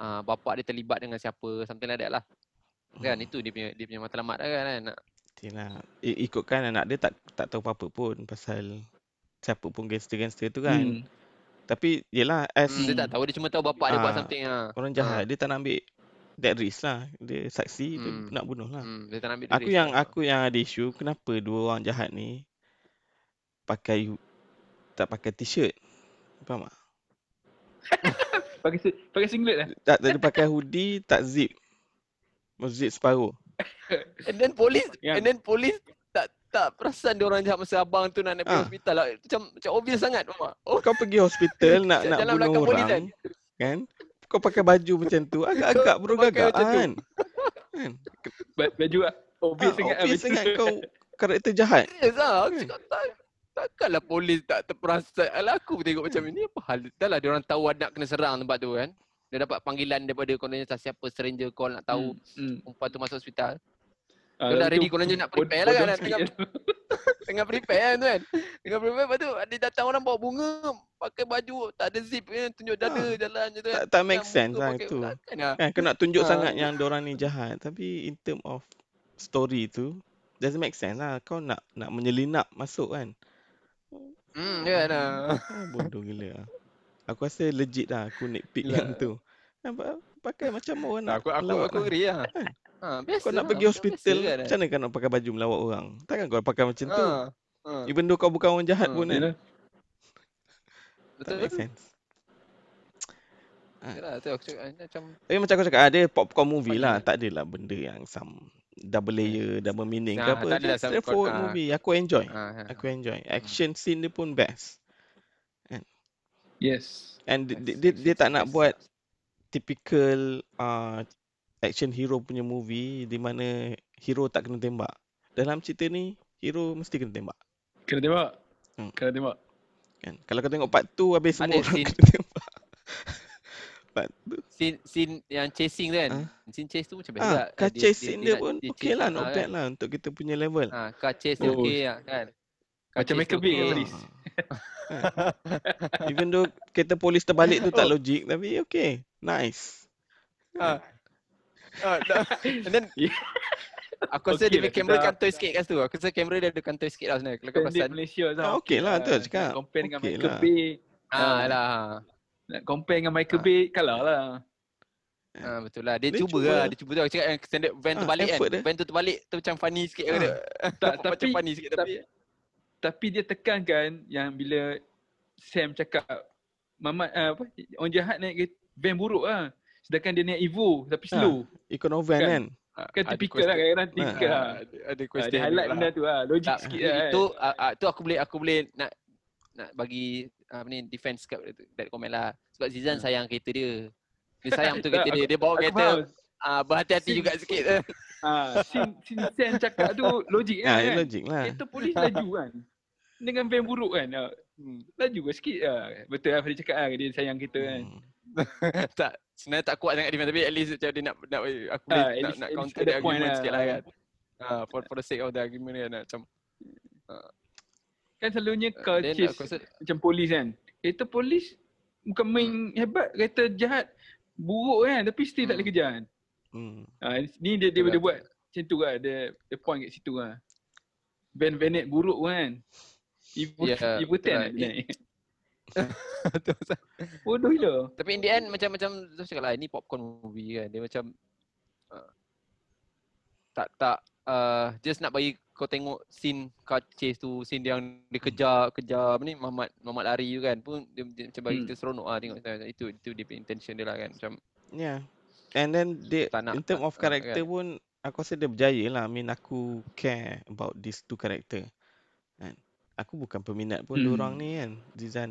uh, bapak dia terlibat dengan siapa, something like that lah. Kan Hmm. itu dia punya dia punya matlamat lah kan. kan? Nak, Itulah. I- ikutkan anak dia tak tak tahu apa-apa pun pasal siapa pun gangster-gangster tu kan. Hmm. Tapi yelah as hmm. Dia tak tahu dia cuma tahu bapak dia buat Ah, something ah. orang jahat dia tak nak ambil that risk lah. Dia saksi dia Hmm. nak bunuh lah. Hmm, dia tak nak ambil Aku yang lah. aku yang ada isu kenapa dua orang jahat ni pakai tak pakai t-shirt. Faham tak? (laughs) Pakai pakai singlet lah. Tak dia pakai hoodie tak zip. Zip separuh. (laughs) And then polis and then polis tak perasan dia orang jahat masa abang tu nak pergi Ah. hospital lah. Macam macam obvious sangat tak? Oh, Kau pergi hospital nak nak Jalan bunuh orang kan? Kau pakai baju macam tu agak-agak bro gagak macam tu. kan. Kan? Ba- Baju lah. Obvious Ah, sangat lah obvious sangat kau (laughs) karakter jahat. Serius lah. Aku Hmm. cakap tak takkanlah polis tak terperasan. Alah aku tengok macam ini apa hal. Dah lah dia orang tahu anak kena serang tempat tu kan. Dia dapat panggilan daripada kononnya siapa stranger call nak tahu Hmm. perempuan tu masuk hospital. Ah, Dia dah ready kononnya nak prepare lah kan. tengah, (laughs) tengah prepare kan tu kan. Tengah prepare lepas tu dia datang orang bawa bunga. Pakai baju tak ada zip kan. Tunjuk dada Ah. jalan je tu kan. Tak tak make sense lah itu. Takkan lah. Kan kau nak tunjuk Ah. sangat yang orang ni jahat tapi in term of story tu doesn't make sense lah. Kau nak nak menyelinap masuk kan. Hmm, ya lah. Ah, bodoh gila lah. Aku rasa legit lah aku nitpick yang tu. Ah, pa- Pakai macam orang nak Aku aku melawat aku lah. agree? Ha, biasa Kau nak lah. pergi hospital, biasa kan, macam mana kau nak pakai baju melawat orang? Takkan kau pakai macam tu. Ha. Ha. Even though kau bukan orang jahat Ah, pun kan. Yalah. Tak Betul make betul. sense. Ah. Yalah, tu aku cakap eh, macam Tapi macam aku cakap, ada popcorn movie Funny lah. lah. Tak adalah benda yang some double layer, double meaning ke Nah, apa. tak adalah Just straightforward ah. movie. Aku enjoy. ha, ha. Aku enjoy. Action scene dia pun best. Yes. And dia, dia, dia tak nak buat typical uh, action hero punya movie di mana hero tak kena tembak. Dalam cerita ni, hero mesti kena tembak. Kena tembak. Hmm. Kena tembak. Kan? Kalau kau tengok part 2 habis semua Ada orang scene- kena tembak. (laughs) part 2. Scene, scene yang chasing tu kan. Scene chase tu macam biasa. Ah, juga. car Dia- chase dia- scene dia dia pun dia okey chase lah, ah, not kan. bad lah untuk kita punya level. Ha, car chase dia Oh. okey lah kan. Car Macam tu kat lah. polis. Even though kereta polis terbalik tu tak Oh. logik tapi okay. Nice. Ha. Ha, dah. And then (laughs) Yeah. aku rasa Okey dia lah, punya kamera sedap. kantoi sikit kat situ. Aku rasa kamera dia ada kantoi sikit lah sebenarnya. Kalau kau perasan. Malaysia Ah, tau. okey lah, tu Ah, cakap. Nak compare dengan Okey Michael lah. Bay. Ha Ah. lah. Nak compare dengan Michael Ah. Bay, kalah lah. Ha, betul lah. Dia, Dia cuba, cuba. lah. Dia cuba tu. Aku cakap yang standard van Ah, terbalik kan. effort dia. Van tu terbalik tu macam funny sikit. Ah. Kan. (laughs) Tak, (laughs) macam tapi- funny sikit tapi. Tapi dia tekankan yang bila Sam cakap Mamat ah, apa orang jahat naik ke van buruk lah. Sedangkan dia naik Evo tapi Ah, slow. Econovan Kan? kan. Kan ada typical lah kadang-kadang typical Ah, lah. Ada, Ah, question. dia highlight juga benda lah. tu lah. Logik Tak, sikit lah. itu kan. uh, uh, tu aku boleh aku boleh nak nak bagi apa ni defense kat that comment lah. Sebab Zizan Hmm. sayang kereta dia. Dia sayang Tak, (laughs) kereta dia. Dia bawa kereta ah berhati-hati Sin- juga sikit. (laughs) Ah, sin, sin cakap tu logik Ah, kan. ya, kan? logik lah. Kereta polis laju kan. Dengan van buruk kan. Ah, Hmm. Laju ke sikit lah. Betul lah Fadi cakap lah dia sayang kita kan. Hmm. (laughs) tak sebenarnya tak kuat sangat defense tapi at least macam dia nak nak aku Ah, boleh at nak, nak counter point argument lah. sikit lah kan. Ah for for the sake of the argument kan macam Kan selalunya uh, kau chase aku rasa macam polis kan. Kereta polis bukan main hebat. Kereta jahat buruk kan. Tapi still tak Hmm. boleh kejar kan. Hmm. Ah, ni dia, dia, dia buat macam tu lah. Dia, dia point kat situ lah. Van Vanet buruk kan. Ibu, Ya, ibu ten lah. lah dia naik. Betul, Ustaz. (laughs) Bodoh gila. Tapi in the end macam macam Zaf cakap lah ini popcorn movie kan. Dia macam uh, tak tak uh, just nak bagi kau tengok scene car chase tu, scene dia yang dia kejar kejar apa ni Muhammad Muhammad lari tu kan. Pun dia, dia macam bagi Hmm. kita seronok lah tengok itu itu dia punya intention dia lah kan. Macam Yeah. And then dia Tak nak- in term of character pun aku rasa dia berjaya lah. I mean aku care about these two character. Kan? aku bukan peminat pun hmm. orang ni kan. Zizan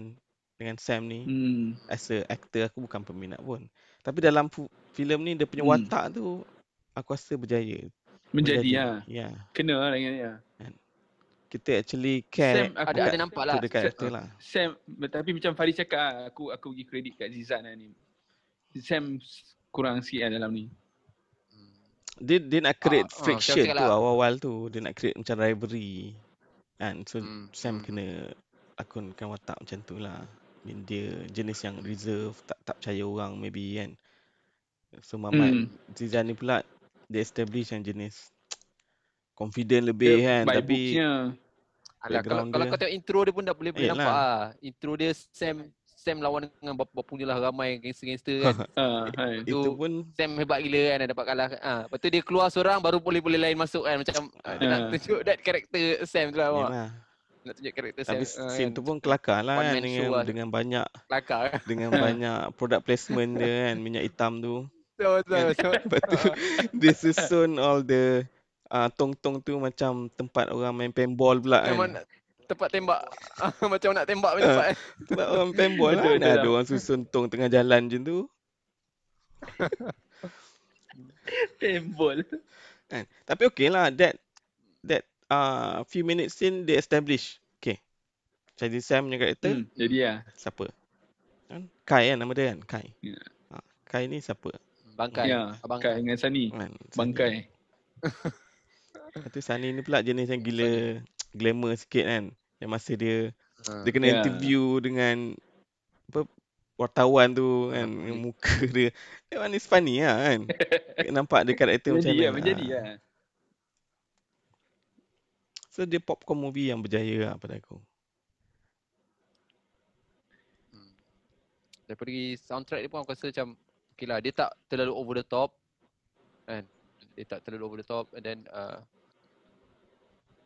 dengan Sam ni. Hmm. As a actor aku bukan peminat pun. Tapi dalam fu- filem ni dia punya Hmm. watak tu aku rasa berjaya. Menjadi lah. Ya. Kena lah dengan dia. Kita actually care Sam, aku Ada ada nampak lah. character Sam- lah. Sam, tapi macam Farid cakap, ah, aku aku bagi kredit kat Zizan lah ni. Sam kurang sikit lah dalam ni. Dia dia nak create Ah, ah, friction macam tu lah. awal-awal tu. Dia nak create macam rivalry. Kan? So Hmm, Sam hmm. kena akunkan watak macam tu lah. Mean, dia jenis yang reserve, tak tak percaya orang maybe kan. So Mamat Hmm. Zizan ni pula dia establish yang jenis confident lebih Dia kan tapi booknya, Alah, kalau, background kalau dia- kau tengok intro dia pun dah boleh boleh Yelah. nampak ah. Intro dia Sam Sam lawan dengan bap- bapunya lah ramai gangster-gangster kan. (laughs) hai. itu tu- pun Sam hebat gila kan dah dapat kalah. Ah, lepas tu dia keluar seorang baru boleh-boleh lain masuk kan macam ah, dia nak tunjuk that karakter Sam tu lah. Mak. Nak tunjuk karakter Sam. Tapi ah, scene kan. tu pun kelakar lah kan dengan lah. dengan banyak kelakar. kan. (laughs) dengan banyak product placement dia kan (laughs) minyak hitam tu. Betul betul. betul. (laughs) Lepas tu dia susun all the uh, tong-tong tu macam tempat orang main paintball pula Memang kan. nak tempat tembak. macam nak tembak punya Ah. tempat. kan. Tempat orang paintball lah. Betul, ada lah. orang susun tong tengah jalan macam tu. Tembol. Kan? Tapi okay lah that that uh, few minutes scene they establish. Okay. Jadi Sam punya karakter Hmm, jadi lah. siapa? Kan? Kai kan nama dia kan? Kai. Ya. Ha, Kai ni siapa? Bangkai. Ya, Abang Kai dengan Sani. Kan? Sunny. Bangkai. (laughs) Lepas tu Sunny ni pula jenis yang gila glamour sikit kan. Yang masa dia Ah. dia kena Ya. interview dengan apa wartawan tu kan ni. muka dia. That one is funny lah kan. (laughs) Nampak dia karakter macam lah, mana. menjadi Ah. lah. So dia popcorn movie yang berjaya lah pada aku. Hmm. Daripada soundtrack dia pun aku rasa macam okay lah dia tak terlalu over the top kan dia tak terlalu over the top and then uh,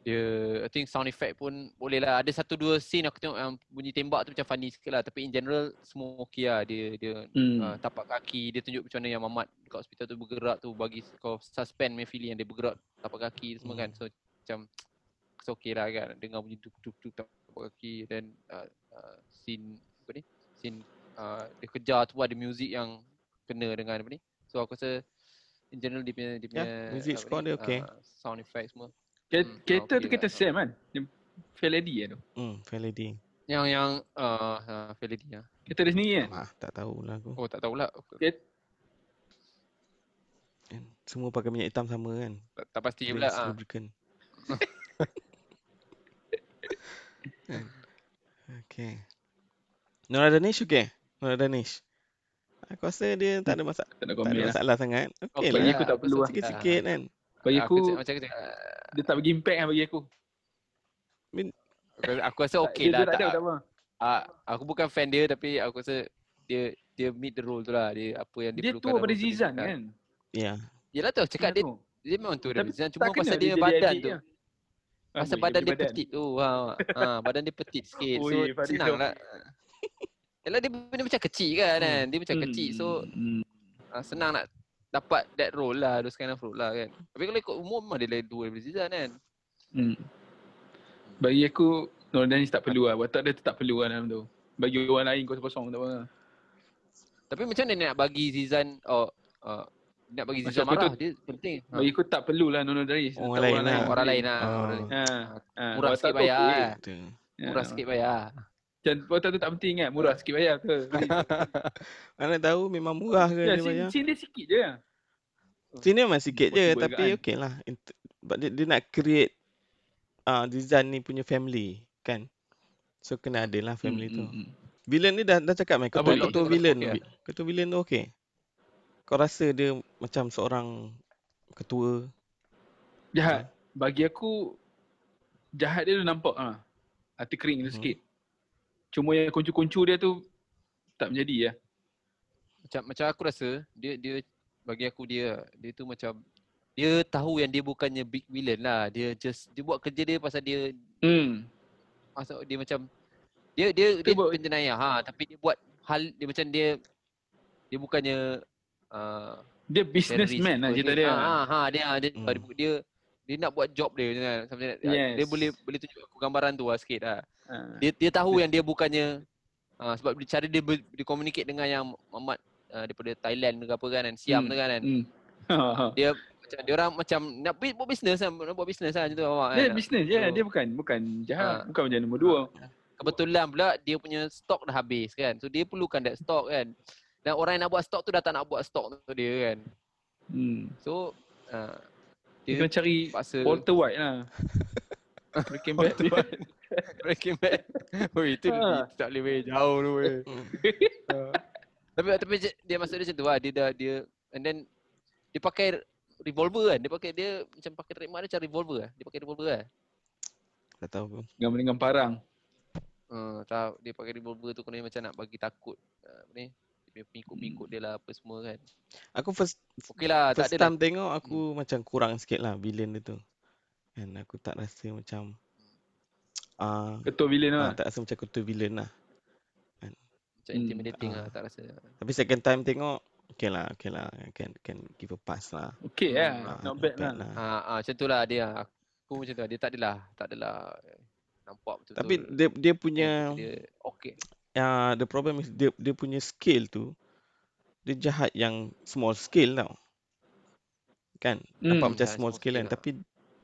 dia I think sound effect pun boleh lah ada satu dua scene aku tengok yang bunyi tembak tu macam funny sikit lah tapi in general semua okay lah dia dia Hmm. uh, tapak kaki dia tunjuk macam mana yang Mamat dekat hospital tu bergerak tu bagi kau suspend punya feeling yang dia bergerak tapak kaki tu semua Hmm. kan so macam it's okay lah kan dengar bunyi duk duk duk tapak kaki dan uh, uh, scene apa ni scene uh, dia kejar tu ada music yang kena dengan apa ni so aku rasa in general dia punya dia punya music apa score ni, dia okay. uh, sound effect semua Ke- Hmm, Kereta okey tu kereta lah. Sam kan? Fair Lady lah tu. Hmm, Fair Lady. yang yang uh, uh, Felity lah. Kereta dia sendiri kan? Ah, tak tahulah aku. Oh tak tahulah. Ket- Kan? Semua pakai minyak hitam sama kan. Tak, tak pasti pula ah. lubricant. (laughs) Kan? okay. Nora Danish okay? Nora Danish. Aku rasa dia tak ada masalah. Tak Tak ada lah. masalah sangat. Okay, Okey lah. Bagi aku tak perlu lah. Sikit-sikit kan. Bagi Ah, aku, cakap- macam aku cakap, dia tak bagi impact kan bagi aku. aku, aku rasa okey dia, lah. Dia tak ada tak, tak apa. ah, aku bukan fan dia tapi aku rasa dia dia meet the role tu lah. Dia apa yang dia, Dia perlukan tua dalam pada dia Zizan kan? Ya. Yelah tu cakap dia dia memang tua Tapi dari Zizan cuma tak kena pasal dia, jadi badan adik tu. Je. Pasal Amboi, badan dia badan. petit tu. Ha, ha badan dia petit sikit. (laughs) So Ui, Farid senang tu. lah. Yalah dia, dia macam kecil kan kan. Dia macam kecil so Hmm. uh, senang nak dapat that role lah, those kind of role lah kan. Tapi kalau ikut umur memang dia lain dua daripada Zizan kan. Hmm. Bagi aku Nur Danis tak perlu lah. Watak dia tu tak perlu lah dalam tu. Bagi orang lain kosong-kosong tak apa. Tapi macam mana nak bagi Zizan oh uh, nak bagi Zizan marah tu- dia penting. Ha. Bagi aku tak perlu lah Nur Danis. Orang lain lah. Orang lain lah. Oh. Orang lain. Ha. ha. Murah sikit bayar lah. Ya. Murah sikit bayar. Macam watak tu tak penting kan. Murah sikit bayar tu. (laughs) Mana tahu memang murah ke ya, dia bayar. scene dia sikit je. Sini memang sikit je tapi kan? okey lah. Dia, dia nak create uh, Zizan ni punya family kan. So kena ada lah family tu. Hmm, hmm, hmm. Villain ni dah dah cakap mai ketua ketua villain. okey lah. vi- Ketua villain tu okey. Kau rasa dia macam seorang ketua Jahat. Bagi aku jahat dia tu nampak ah. Hati kering tu Mhm. sikit. Cuma yang kuncu-kuncu dia tu tak menjadi ya. Macam macam aku rasa dia dia bagi aku dia dia tu macam dia tahu yang dia bukannya big villain lah. Dia just dia buat kerja dia pasal dia Hmm. Maksud dia macam dia dia dia buat- penjenayah ha tapi dia buat hal dia macam dia dia bukannya uh, Dia businessman lah cerita dia. Ha ha dia dia Hmm. dia, dia dia nak buat job dia macam. Something like. Yes. Dia boleh boleh tunjuk aku gambaran tu lah sikit lah. Ah. Dia dia tahu yang dia bukannya uh, sebab dia, cara dia ber, dia communicate dengan yang Muhammad uh, daripada Thailand ke apa kan, kan Siam Hmm. tu kan. kan. Hmm. (laughs) Dia macam dia orang macam nak bu- buat bisnes lah, nak buat bisnes lah macam tu Muhammad, Dia kan. bisnes je, So, dia bukan bukan jahat, Ah. bukan macam nombor dua. Kebetulan pula dia punya stok dah habis kan. So dia perlukan that stok kan. Dan orang yang nak buat stok tu dah tak nak buat stok tu dia kan. Hmm. So uh, Dia dia kena cari paksa Walter White lah. (laughs) Breaking Bad. (laughs) Breaking Bad. (laughs) Oh itu Ha. tak boleh weh jauh tu weh. Hmm. tapi tapi dia maksud dia macam tu lah. Dia dah dia and then dia pakai revolver kan. Dia pakai dia macam pakai trademark dia macam revolver lah. Dia pakai revolver lah. Tak tahu pun. Dengan dengan parang. Uh, tahu dia pakai revolver tu kena macam nak bagi takut uh, apa ni. Dia pengikut-pengikut dia lah apa semua kan. Aku first Okey lah tak first ada time tengok aku macam kurang sikit lah villain dia tu. And aku tak rasa macam ah Ketua villain uh, lah. tak rasa macam ketua villain lah. macam Hmm. intimidating Ah. lah tak rasa. Tapi second time tengok okay lah, okay lah. Can can give a pass lah. Okay lah. Ah, Not bad lah. Ah, ah macam tu lah dia. Aku macam tu lah. Dia tak adalah tak adalah eh, nampak betul-betul. Tapi dia dia punya dia okey. Uh, the problem is dia dia punya scale tu dia jahat yang small scale tau. Kan? Nampak Hmm, macam jahat small small scale kan lah. tapi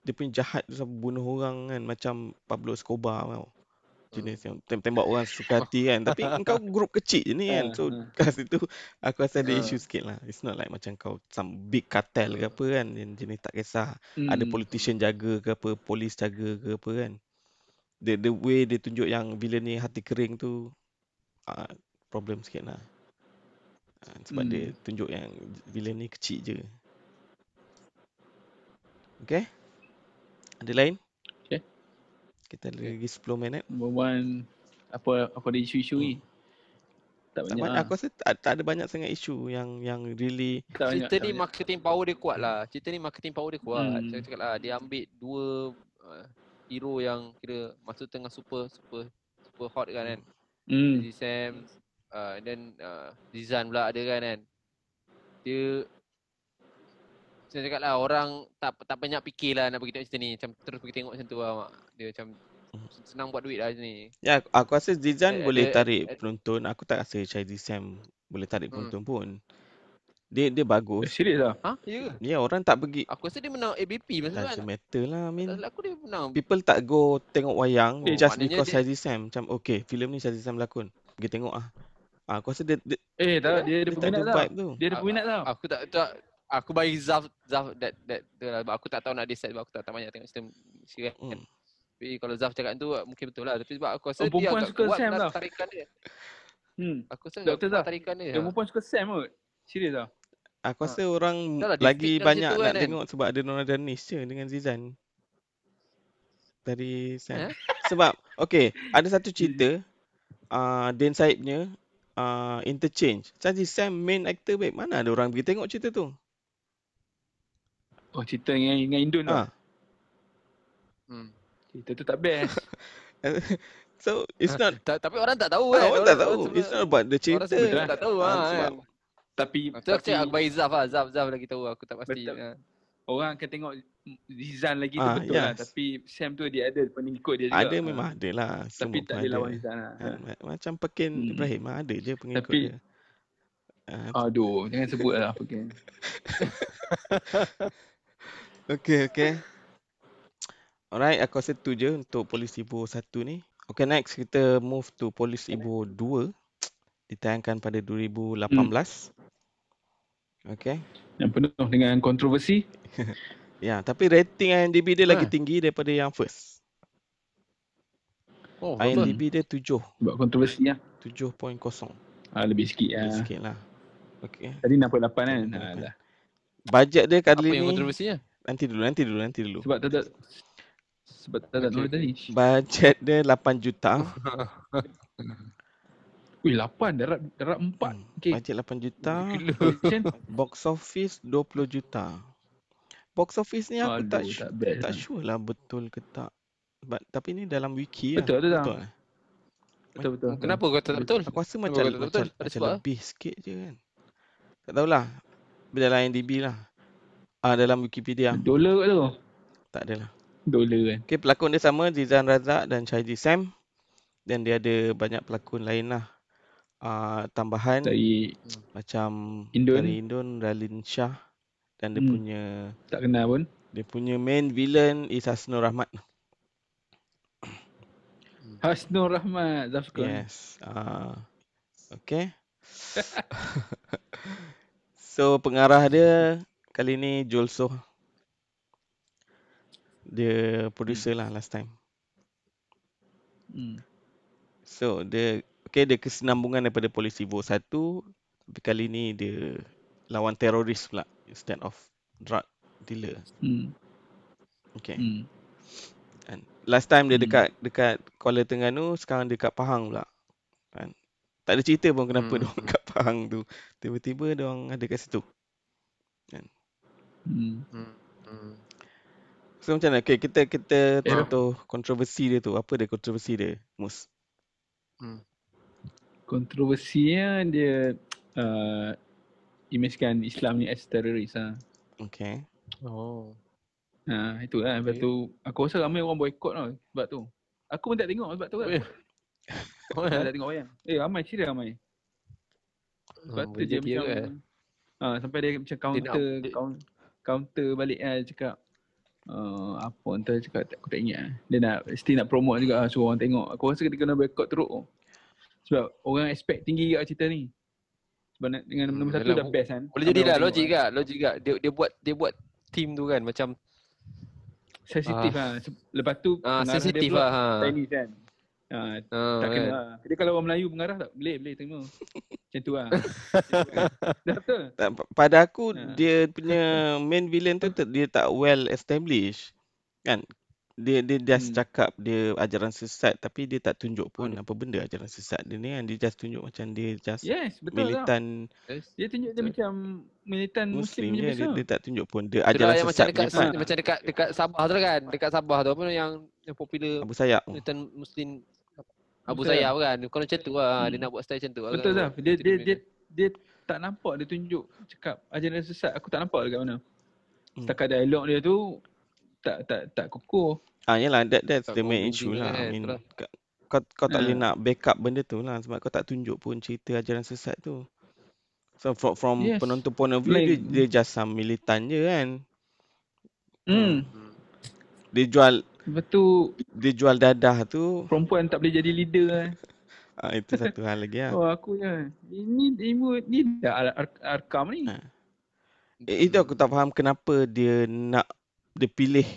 dia punya jahat tu sampai bunuh orang kan macam Pablo Escobar tau. Jenis yang tem- tembak orang suka hati kan. Tapi (laughs) engkau grup kecil je ni kan. Ah, So ah. kat situ aku rasa ada issue sikit lah. It's not like macam kau some big cartel ke apa kan. Yang jenis tak kisah. Ada Hmm. politician jaga ke apa, polis jaga ke apa kan. The the way dia tunjuk yang villain ni hati kering tu uh, problem sikit lah. Uh, sebab Hmm. dia tunjuk yang villain ni kecil je. Okay? Ada lain? Okay. Kita ada lagi 10 minit. Number one, apa apa ada isu-isu ni? Tak Tak banyak banyak, lah. aku rasa tak, tak ada banyak sangat isu yang yang really Tak banyak. Cerita tak ni banyak. marketing power dia kuat lah. Cerita ni marketing power dia kuat. Hmm. Saya cakap lah dia ambil dua uh, hero yang kira masa tu tengah super super super hot kan kan. Hmm. Lizzy Sam uh, and then uh, Zizan pula ada kan kan. Dia saya cakap lah orang tak tak banyak fikir lah nak pergi tengok cerita ni. Macam terus pergi tengok macam tu lah mak. Dia macam senang buat duit lah macam ni. Ya, aku- aku rasa Zizan Eh, boleh ada- tarik ada- penonton. Aku tak rasa Shady Sam boleh tarik Hmm. penonton pun. Dia dia Eh, bagus. serius lah? Ha? Ya ke? Ya, orang tak pergi. Aku rasa dia menang ABP masa tu kan. Doesn't matter lah, I mean. Tak aku dia menang. People tak go tengok wayang Oh, just because dia- Shady Sam. Macam, okay, filem ni Shady Sam lakon. Pergi tengok ah. Ah, aku rasa dia, dia, Eh, tak, dia ada dia tak peminat ada tau. vibe. Dia ada peminat tau. Aku tak tak aku bagi Zaf Zaf that that tu lah. Sebab Aku tak tahu nak decide sebab aku tak, tak banyak tengok sistem sirat kan. Hmm. Tapi kalau Zaf cakap tu mungkin betul lah. Tapi sebab aku rasa Oh, dia agak suka kuat Sam tau. tarikan dia. Hmm. Aku rasa kuat Zaf. tarikan dia. Dia perempuan suka Sam kot. Serius tau. Aku Ha. rasa orang Dah lah, dia lagi banyak nak kan, kan? tengok sebab ada Nora Danis je dengan Zizan. Dari Sam. Eh? Sebab, okay, ada satu cerita, uh, Dan Said punya, uh, interchange. Saji Sam main actor babe. Mana ada orang pergi tengok cerita tu? Oh, cerita dengan, dengan Indon tau. Ah. Hmm. Cerita tu tak best. (laughs) So, it's not, Ta- tapi orang tak tahu ah, kan. orang tak tahu. sebab- It's not about the Orang cerita. sebab tak tahu Ah, ah. sebab- kan. Tapi Tu aku tapi cakap aku bagi Zaf lah. Zaf Zaf lagi tahu aku tak pasti. Betul. Ha. orang akan tengok Zizan lagi tu Ah, betul lah. yes. Tapi Sam tu dia ada pengikut dia juga. Ada memang ada lah. Tapi Semua tak ada lawan Zizan lah. Ha, ma- macam Pekin Hmm. Ibrahim ah, ada je pengikut Tapi- dia. Ah, Aduh, jangan sebut lah apa kan. (laughs) Okay, okay. Alright, aku rasa tu je untuk Polis Ibo 1 ni. Okay, next kita move to Polis Ibo 2. Ditayangkan pada 2018. Okay. Yang penuh dengan kontroversi. (laughs) Ya, tapi rating IMDb dia lagi Ha. tinggi daripada yang first. Oh, betul. IMDb dia 7. Sebab kontroversi lah. 7.0. Ah, lebih sikit Lebih lah. sikit lah. Okay. Tadi 68 kan. 68. Ah, lah. (laughs) Bajet dia Apa kali yang ni kontroversinya? nanti dulu, nanti dulu, nanti dulu. Sebab tak sebab tak Okay, okay, tadi. Bajet dia 8 juta. (laughs) Wih, 8 darat darat 4. Hmm, Okay. Bajet 8 juta. (laughs) Box office 20 juta. Box office ni aku tak Aduh, su- tak best. tak lah. sure lah betul ke tak. But, tapi ni dalam wiki lah. Betul tu dah. Betul. eh? Betul betul. Kenapa kau tak betul? Aku rasa macam kau tak macam, betul? Ada macam sebab? lebih sikit je kan. Tak tahulah. Dalam IMDb lah. Ah dalam Wikipedia. Dolar kot tu. tak adalah. Dolar kan. Okay, pelakon dia sama Zizan Razak dan Chaiji Sam. Dan dia ada banyak pelakon lain lah. Uh, tambahan Dari macam Indon. dari Indon Ralin Shah dan dia Hmm. punya tak kenal pun. dia punya main villain is Hasnur Rahmat. Hasnur Rahmat Zafkan. Yes. Uh, okay. (laughs) so pengarah dia kali ni Joel Soh. Dia producer lah last time. Hmm. So dia okay dia kesinambungan daripada Polisi Vo 1 tapi kali ni dia lawan teroris pula instead of drug dealer. Hmm. Okay. Hmm. Kan. Last time dia Hmm. dekat dekat Kuala Terengganu, sekarang dia dekat Pahang pula. Kan. Tak ada cerita pun kenapa Hmm. dia orang kat Pahang tu. Tiba-tiba dia orang ada kat situ. Hmm. Hmm. Hmm. So macam mana? Okay, kita kita Eh. contoh kontroversi dia tu. Apa dia kontroversi dia? Mus. Hmm. Kontroversinya dia (tsk) uh, imagekan Islam ni as teroris lah. Okay. Oh. Ha, itulah. Lepas Okay. tu aku rasa ramai orang boycott tau sebab tu. Aku pun tak tengok sebab tu kan. Eh. Oh, (laughs) Tak, ya. tak tengok wayang. Eh ramai serius ramai. Sebab Hmm, tu jadi macam kan. ha, sampai dia macam counter dia- counter, counter balik lah cakap uh, apa entah cakap tak, aku tak ingat lah. Dia nak mesti nak promote juga lah, suruh orang tengok. Aku rasa dia kena boycott teruk. Sebab orang expect tinggi kat cerita ni. Sebab nak- dengan Hmm, nombor satu dah best kan. Boleh jadi lah logik kan. Logik kan. Dia dia buat dia buat team tu kan macam Sensitif lah. Se- Lepas tu ah dia sensitif lah ha. Chinese kan. Ha, Ah, tak kena kan. lah. Jadi kalau orang Melayu pengarah tak boleh, boleh terima. (laughs) Macam tu lah. (laughs) Dah betul. Pada aku Ha. dia punya main villain tu dia tak well established. Kan? Dia dia just Hmm. cakap dia ajaran sesat tapi dia tak tunjuk pun Hmm. apa benda ajaran sesat dia ni kan. Dia just tunjuk macam dia just Yes, betul lah. militan Yes. Dia tunjuk dia Betul. macam militan Muslim Muslim je dia, dia tak tunjuk pun dia Itulah ajaran yang macam sesat dekat macam dekat dekat Sabah tu kan. Dekat Sabah tu apa yang yang popular Abu Sayyaf militan Muslim Abu. Sayyaf kan. Kalau macam tu lah dia Hmm. nak buat style macam tu. lah Betul kan. Zaf. Dia dia dia dia tak nampak dia tunjuk cakap ajaran sesat. Aku tak nampak dekat mana. Hmm. Setakat dialog dia tu tak tak tak kukuh. Ah yalah that that's Tak the main issue kan, lah. I kan, mean itulah. ka- kau kau tak boleh Ha. nak backup benda tu lah sebab kau tak tunjuk pun cerita ajaran sesat tu. So from, from Yes. penonton point of view dia, Like- dia just some militan je kan. Hmm. Hmm. Dia jual tu dia jual dadah tu perempuan tak boleh jadi leader kan. (laughs) ah, itu satu hal lagi lah. Oh aku je. Ini ibu ni dah ar- ar- arkam ni. Ha. Eh, Itu aku tak faham kenapa dia nak dia pilih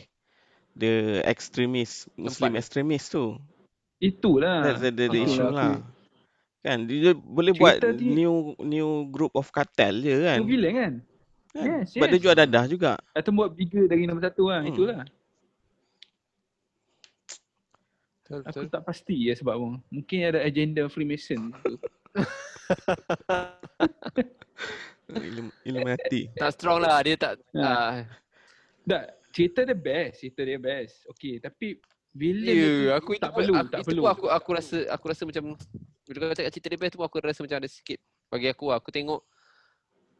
the extremist Muslim Tempat. extremist tu. Itulah. That's the, the, the issue Itulah lah. Kan dia boleh buat Cerita ni- new new group of cartel je kan. Villain kan? kan? Yes, Sebab dia yes. jual dadah juga. Atau buat bigger dari nombor satu lah. Hmm. Itulah. Betul, Aku betul. tak pasti ya sebab apa. Mungkin ada agenda Freemason. tu. (laughs) Illuminati. Tak strong lah dia tak Ha. ah. Tak, cerita dia best. Cerita dia best. Okay, tapi villain Ya, dia aku itu tak pun, perlu, aku, tak itu perlu. pun aku aku rasa aku rasa macam bila kau cakap cerita dia best tu aku rasa macam ada sikit bagi aku lah. aku tengok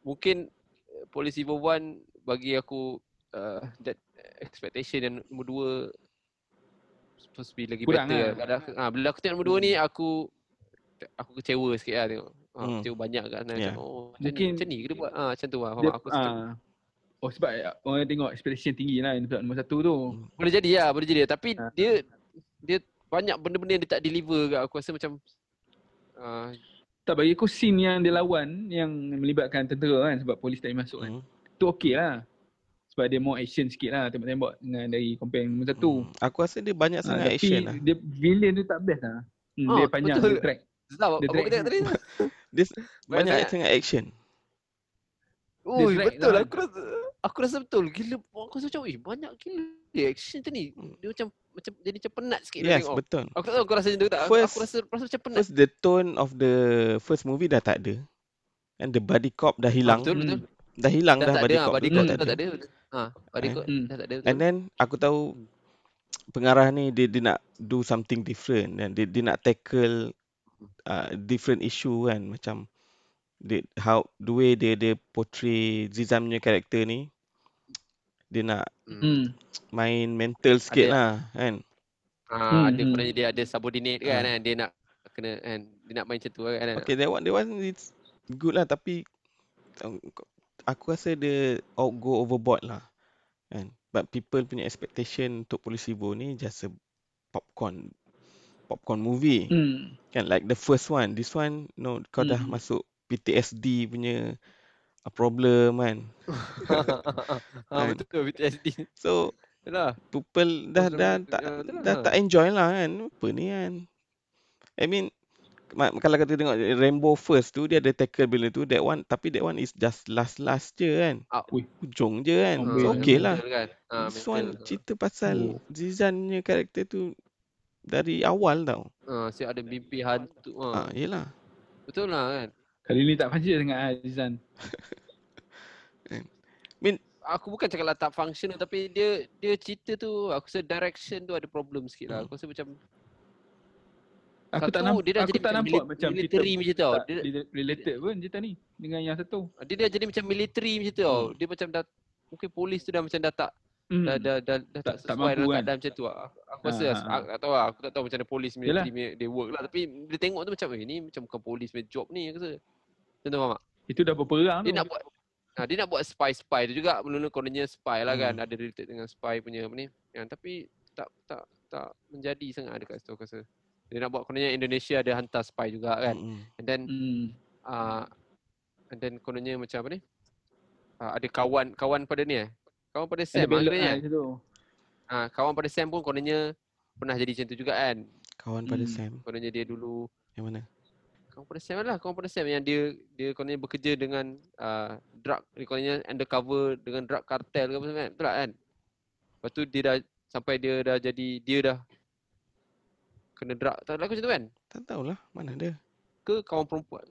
mungkin uh, Police Evil 1 bagi aku uh, that expectation yang nombor dua supposed to be lagi Kurang better lah. lah. Bila, ha, bila aku tengok nombor dua ni aku aku kecewa sikit lah tengok. Ha, Hmm. kecewa banyak kan Yeah. macam oh macam Mungkin ni, macam ni ke dia buat. Ha, macam tu lah. Dia, aku suka. Ah, oh sebab orang tengok expectation tinggi lah sebab nombor satu tu. Boleh jadi lah, boleh jadi. Tapi Ha. dia dia banyak benda-benda yang dia tak deliver kat aku rasa macam uh, Tak bagi aku scene yang dia lawan yang melibatkan tentera kan sebab polis tak masuk kan. Hmm. Tu okey lah. Sebab dia more action sikit lah tembak-tembak dengan dari compare nombor satu. Hmm. Aku rasa dia banyak Ah, sangat tapi action lah. dia villain tu tak best lah. Hmm, Ah, dia panjang betul. dia track. Zab, Dia kata tadi? (laughs) Dia banyak sangat action. Ui, drag betul lah. aku rasa aku rasa betul. Gila aku rasa macam, eh banyak gila action tu ni. Hmm. Dia macam macam jadi macam penat sikit Yes, tengok. betul. Aku tak tahu kau rasa macam tu tak? Aku, First- aku rasa rasa macam penat. First the tone of the first movie dah tak ada. And the body cop dah Ah, hilang. betul betul. Dah hilang Dah dah, tak body ada ah, cop. body cop dah dah tak tak ada. ada. Ha, body cop Hmm. dah tak ada. And betul. then aku tahu pengarah ni dia dia nak do something different dan dia dia nak tackle uh, different issue kan macam dia, how the way dia dia portray Zizan punya karakter ni dia nak Hmm. Hmm. main mental sikit Ada- lah kan. Ah, Hmm, ada hmm. kononnya dia ada subordinate kan, Ah. kan dia nak kena kan dia nak main macam tu kan. Okay, that one, that one it's good lah tapi um, aku rasa dia out go overboard lah. Kan? But people punya expectation untuk Polisivo ni just a popcorn popcorn movie. Hmm. Kan like the first one. This one no kau dah Hmm. masuk PTSD punya uh, problem kan. ha, (laughs) betul PTSD. So Yalah. people dah dah tak ah, betul lah. dah tak enjoy lah kan. Apa ni kan. I mean kalau kita tengok Rainbow first tu dia ada tackle benda tu that one tapi that one is just last last je kan. Ah, Ui. Hujung je kan. Oh, So okay lah. Kan? Ah, This one cerita pasal Oh. Zizan punya karakter tu dari awal tau. Ah, si ada mimpi hantu. Ha, Ah. yelah. Betul lah kan. Kali ni tak function sangat Azizan. (laughs) Aku bukan cakap lah tak functional tapi dia dia cerita tu aku rasa direction tu ada problem sikit lah. Aku rasa macam Aku tak satu, nampak, dia dah aku jadi tak macam nampak mili- macam military macam tu tau. tak Dia, rela- related pun cerita ni dengan yang satu. dia dah jadi macam military macam tu tau. Hmm. Dia macam dah mungkin polis tu dah macam dah tak Hmm. dah dah dah, dah Tak- tak, tak sesuai mampu dalam kan? keadaan macam tu. Aku, aku rasa Ah, lah, ah, aku tak tahu lah, aku tak tahu macam mana polis military dia work lah tapi dia tengok tu macam eh ni macam bukan polis punya job ni aku rasa. Macam tu faham tak? Itu dah berperang Dia tu. nak buat Ha, dia nak buat spy-spy tu juga mula-mula kononnya spy lah kan Hmm. ada related dengan spy punya apa ni yang tapi tak tak tak menjadi sangat dekat situ aku rasa dia nak buat kononnya Indonesia ada hantar spy juga kan Mm-mm. and then Hmm. uh, and then kononnya macam apa ni uh, ada kawan kawan pada ni eh kawan pada Ada Sam belok lah macam tu. uh, kawan pada Sam pun kononnya pernah jadi macam tu juga kan Kawan pada Hmm. Sam. kononnya dia dulu Yang mana? Sam lah Sam yang dia dia kononnya bekerja dengan uh, drug dia kononnya undercover dengan drug cartel ke apa semua kan betul tak kan lepas tu dia dah sampai dia dah jadi dia dah kena drug tak ada macam tu kan Tak tahulah mana dia. ke kawan perempuan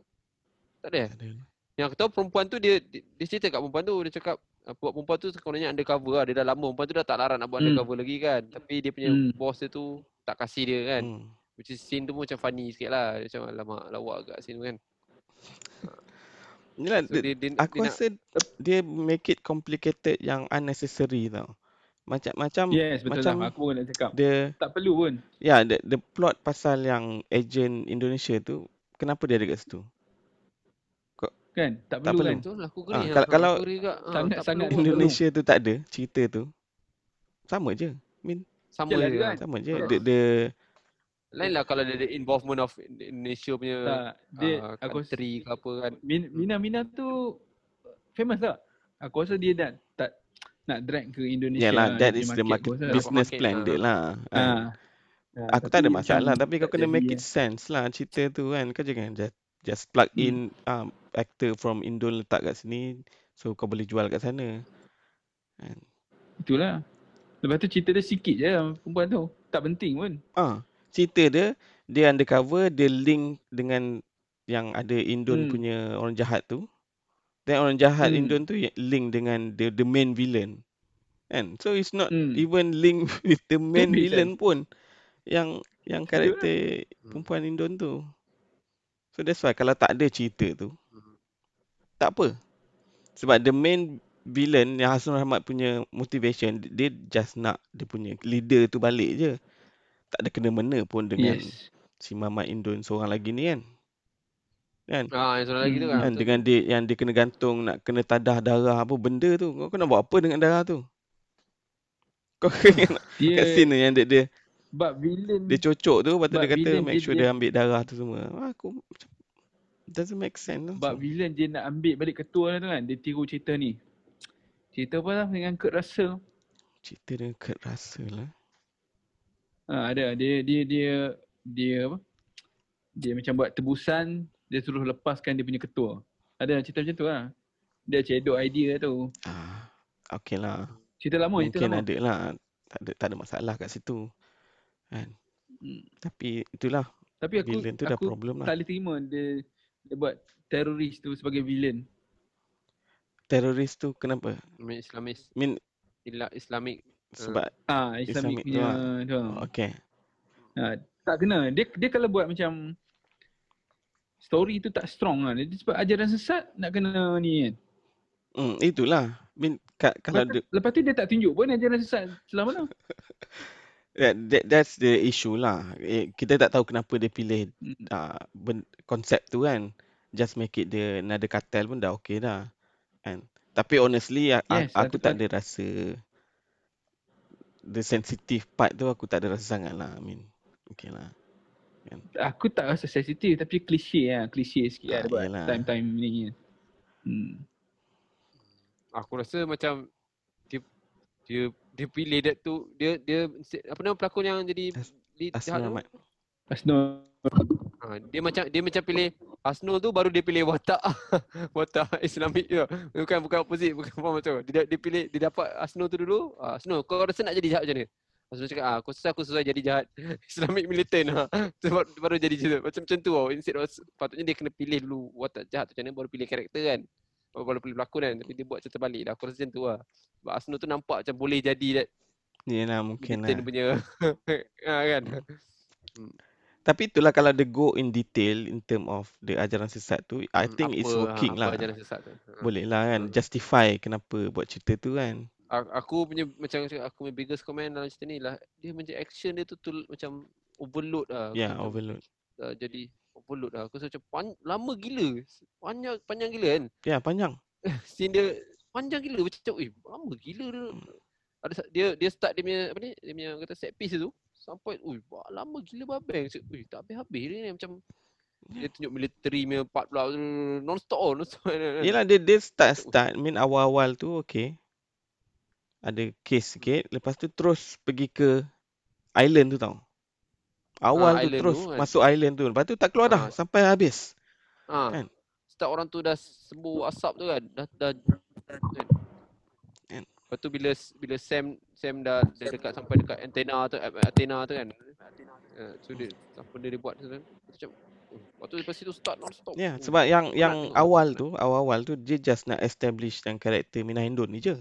tak ada eh? Tak ada. yang aku tahu perempuan tu dia dia, dia cerita kat perempuan tu dia cakap uh, buat perempuan tu kononnya undercover lah dia dah lama perempuan tu dah tak larang nak buat Hmm. undercover lagi kan tapi dia punya Hmm. bos dia tu tak kasih dia kan Hmm. Which is scene tu pun macam funny sikit lah dia macam alamak lawak agak scene tu kan Yelah, so dia, dia, dia, aku dia nak rasa dia make it complicated yang unnecessary tau. Macam macam Yes, betul macam lah. Aku pun nak cakap. the Tak perlu pun. ya yeah, the, the plot pasal yang agent Indonesia tu kenapa dia ada kat situ? Kan? Tak Tak perlu, perlu. kan? Betul lah aku Ah, kalau- ah, kalau aku agree juga. Ah, sangat- tak sangat perlu. Indonesia tu tak ada cerita tu. Sama je. sama Yalah, je. dia ah. kan. Sama je. The, the Lain lah kalau dia ada involvement of Indonesia punya Tak. Dia, aku rasa, country ke apa kan. Min- Mina Mina tu famous tak? Aku rasa dia dah tak nak drag ke Indonesia. yeah lah that dia is the market, market, aku business Market, plan ah. dia lah. Ah. Ah, Aku tak ada masalah macam tapi kau kena make it sense lah cerita tu kan. Kau jangan just just plug Hmm. in um, actor from Indo letak kat sini so kau boleh jual kat sana. Kan. Itulah. Lepas tu cerita dia sikit je perempuan tu. Tak penting pun. Ah, cerita dia dia undercover dia link dengan yang ada Indon Hmm. punya orang jahat tu. Dan orang jahat Hmm. Indon tu link dengan the the main villain. Kan? So it's not Hmm. even link (laughs) with the main make villain pun yang yang lah. karakter perempuan Indon tu. So that's why kalau tak ada cerita tu Mhm. tak apa. Sebab the main villain yang Hassan Rahmat punya motivation dia just nak dia punya leader tu balik je. Tak ada kena-mena pun dengan Yes. si Mamat Indon seorang lagi ni kan. Kan? Ah, yang seorang lagi tu Hmm. kan. kan betul. dengan dia yang dia kena gantung nak kena tadah darah apa benda tu. Kau, nak buat apa dengan darah tu? Kau kena Dia (laughs) kat scene tu yang dia dia, bab villain dia cocok tu lepas tu But dia kata make dia- sure dia- dia ambil darah tu semua. Wah, Aku macam doesn't make sense. lah. bab villain dia nak ambil balik ketua tu kan. Dia tiru cerita ni. Cerita apa lah dengan Kurt Russell. Cerita dengan Kurt Russell lah. Ha, ada dia dia dia dia apa? Dia macam buat tebusan, dia suruh lepaskan dia punya ketua. Ada cerita macam tu lah. Dia cedok idea tu. Ah, okay lah. Cerita lama, cerita Mungkin lama. ada lah. Tak ada, tak ada masalah kat situ. Kan? Hmm. Tapi itulah. Tapi aku Villain tu dah aku problem tak lah. boleh terima dia dia buat teroris tu sebagai villain. Teroris tu kenapa? Islamis, Ila- Islamic. Sebab Ah, Islamic Islamic tu punya tu. okay. Ha, tak kena. Dia dia kalau buat macam story tu tak strong lah. Dia sebab ajaran sesat nak kena ni kan. Hmm, itulah. Mean, ka- kalau Lepas, dia, lepas tu dia tak tunjuk pun ajaran sesat selama mana. (laughs) that, that, that's the issue lah. Eh, kita tak tahu kenapa dia pilih Hmm. uh, ben, konsep tu kan. Just make it the another cartel pun dah okay dah. Kan? Tapi honestly Yes, aku ada- tak ada rasa the sensitive part tu aku tak ada rasa sangat lah. I mean, okay lah. Aku tak rasa sensitif tapi klise lah. Klise sikit Ah, lah buat yelah. time-time ni. Hmm. Aku rasa macam dia dia dia pilih that tu dia dia apa nama pelakon yang jadi As- lead Asnul? Ahmad. Asno. Ha, dia macam dia macam pilih Asnul tu baru dia pilih watak (laughs) watak Islamik je. Bukan bukan opposite, bukan faham macam tu. Dia dia pilih dia dapat Asnul tu dulu. Ah, Asnul kau rasa nak jadi jahat macam mana? Asnul cakap ah aku rasa aku sesuai jadi jahat (laughs) Islamic militant ha. (laughs) Sebab baru jadi tu. Macam macam tu tau. Instead of, patutnya dia kena pilih dulu watak jahat tu macam mana baru pilih karakter kan. Baru, baru pilih pelakon kan. Tapi dia buat cerita balik lah. Aku rasa macam tu lah. Sebab Asnul tu nampak macam boleh jadi that Yelah mungkin lah. militant punya ha, kan. Tapi itulah kalau dia go in detail in term of the ajaran sesat tu, I Hmm, think it's apa- working apa lah. ajaran sesat tu. Ha. Boleh lah kan. Hmm. Justify kenapa buat cerita tu kan. Aku punya macam aku punya biggest comment dalam cerita ni lah dia macam action dia tu, tu macam overload lah. Ya, yeah, macam, overload. Uh, jadi overload lah. Aku rasa macam pan- lama gila. Panjang panjang gila kan. Ya, yeah, panjang. (laughs) Scene dia panjang gila macam eh lama gila dia. Ada sa- dia dia start dia punya apa ni? Dia punya kata set piece tu sampai ui wah, lama gila babeng. Ui tak habis-habis dia ni macam dia tunjuk military punya part pula (laughs) non stop oh, non stop. (laughs) Yelah dia dia start start I mean awal-awal tu okay. Ada case sikit, lepas tu terus pergi ke island tu tau. Awal tu island terus tu kan. masuk island tu. Lepas tu tak keluar dah Ah. sampai habis. Ha. Kan? Start orang tu dah sembuh asap tu kan. Dah dah kan. Kan? Lepas tu bila bila Sam Sam dah, dah dekat sampai dekat antena tu eh, antena tu kan. Uh, so dia apa dia, dia buat tu kan. Macam oh, Lepas tu lepas itu start non stop. Ya, yeah, sebab yang yang awal tu, awal-awal tu dia just nak establish dan karakter Mina Hindun ni je.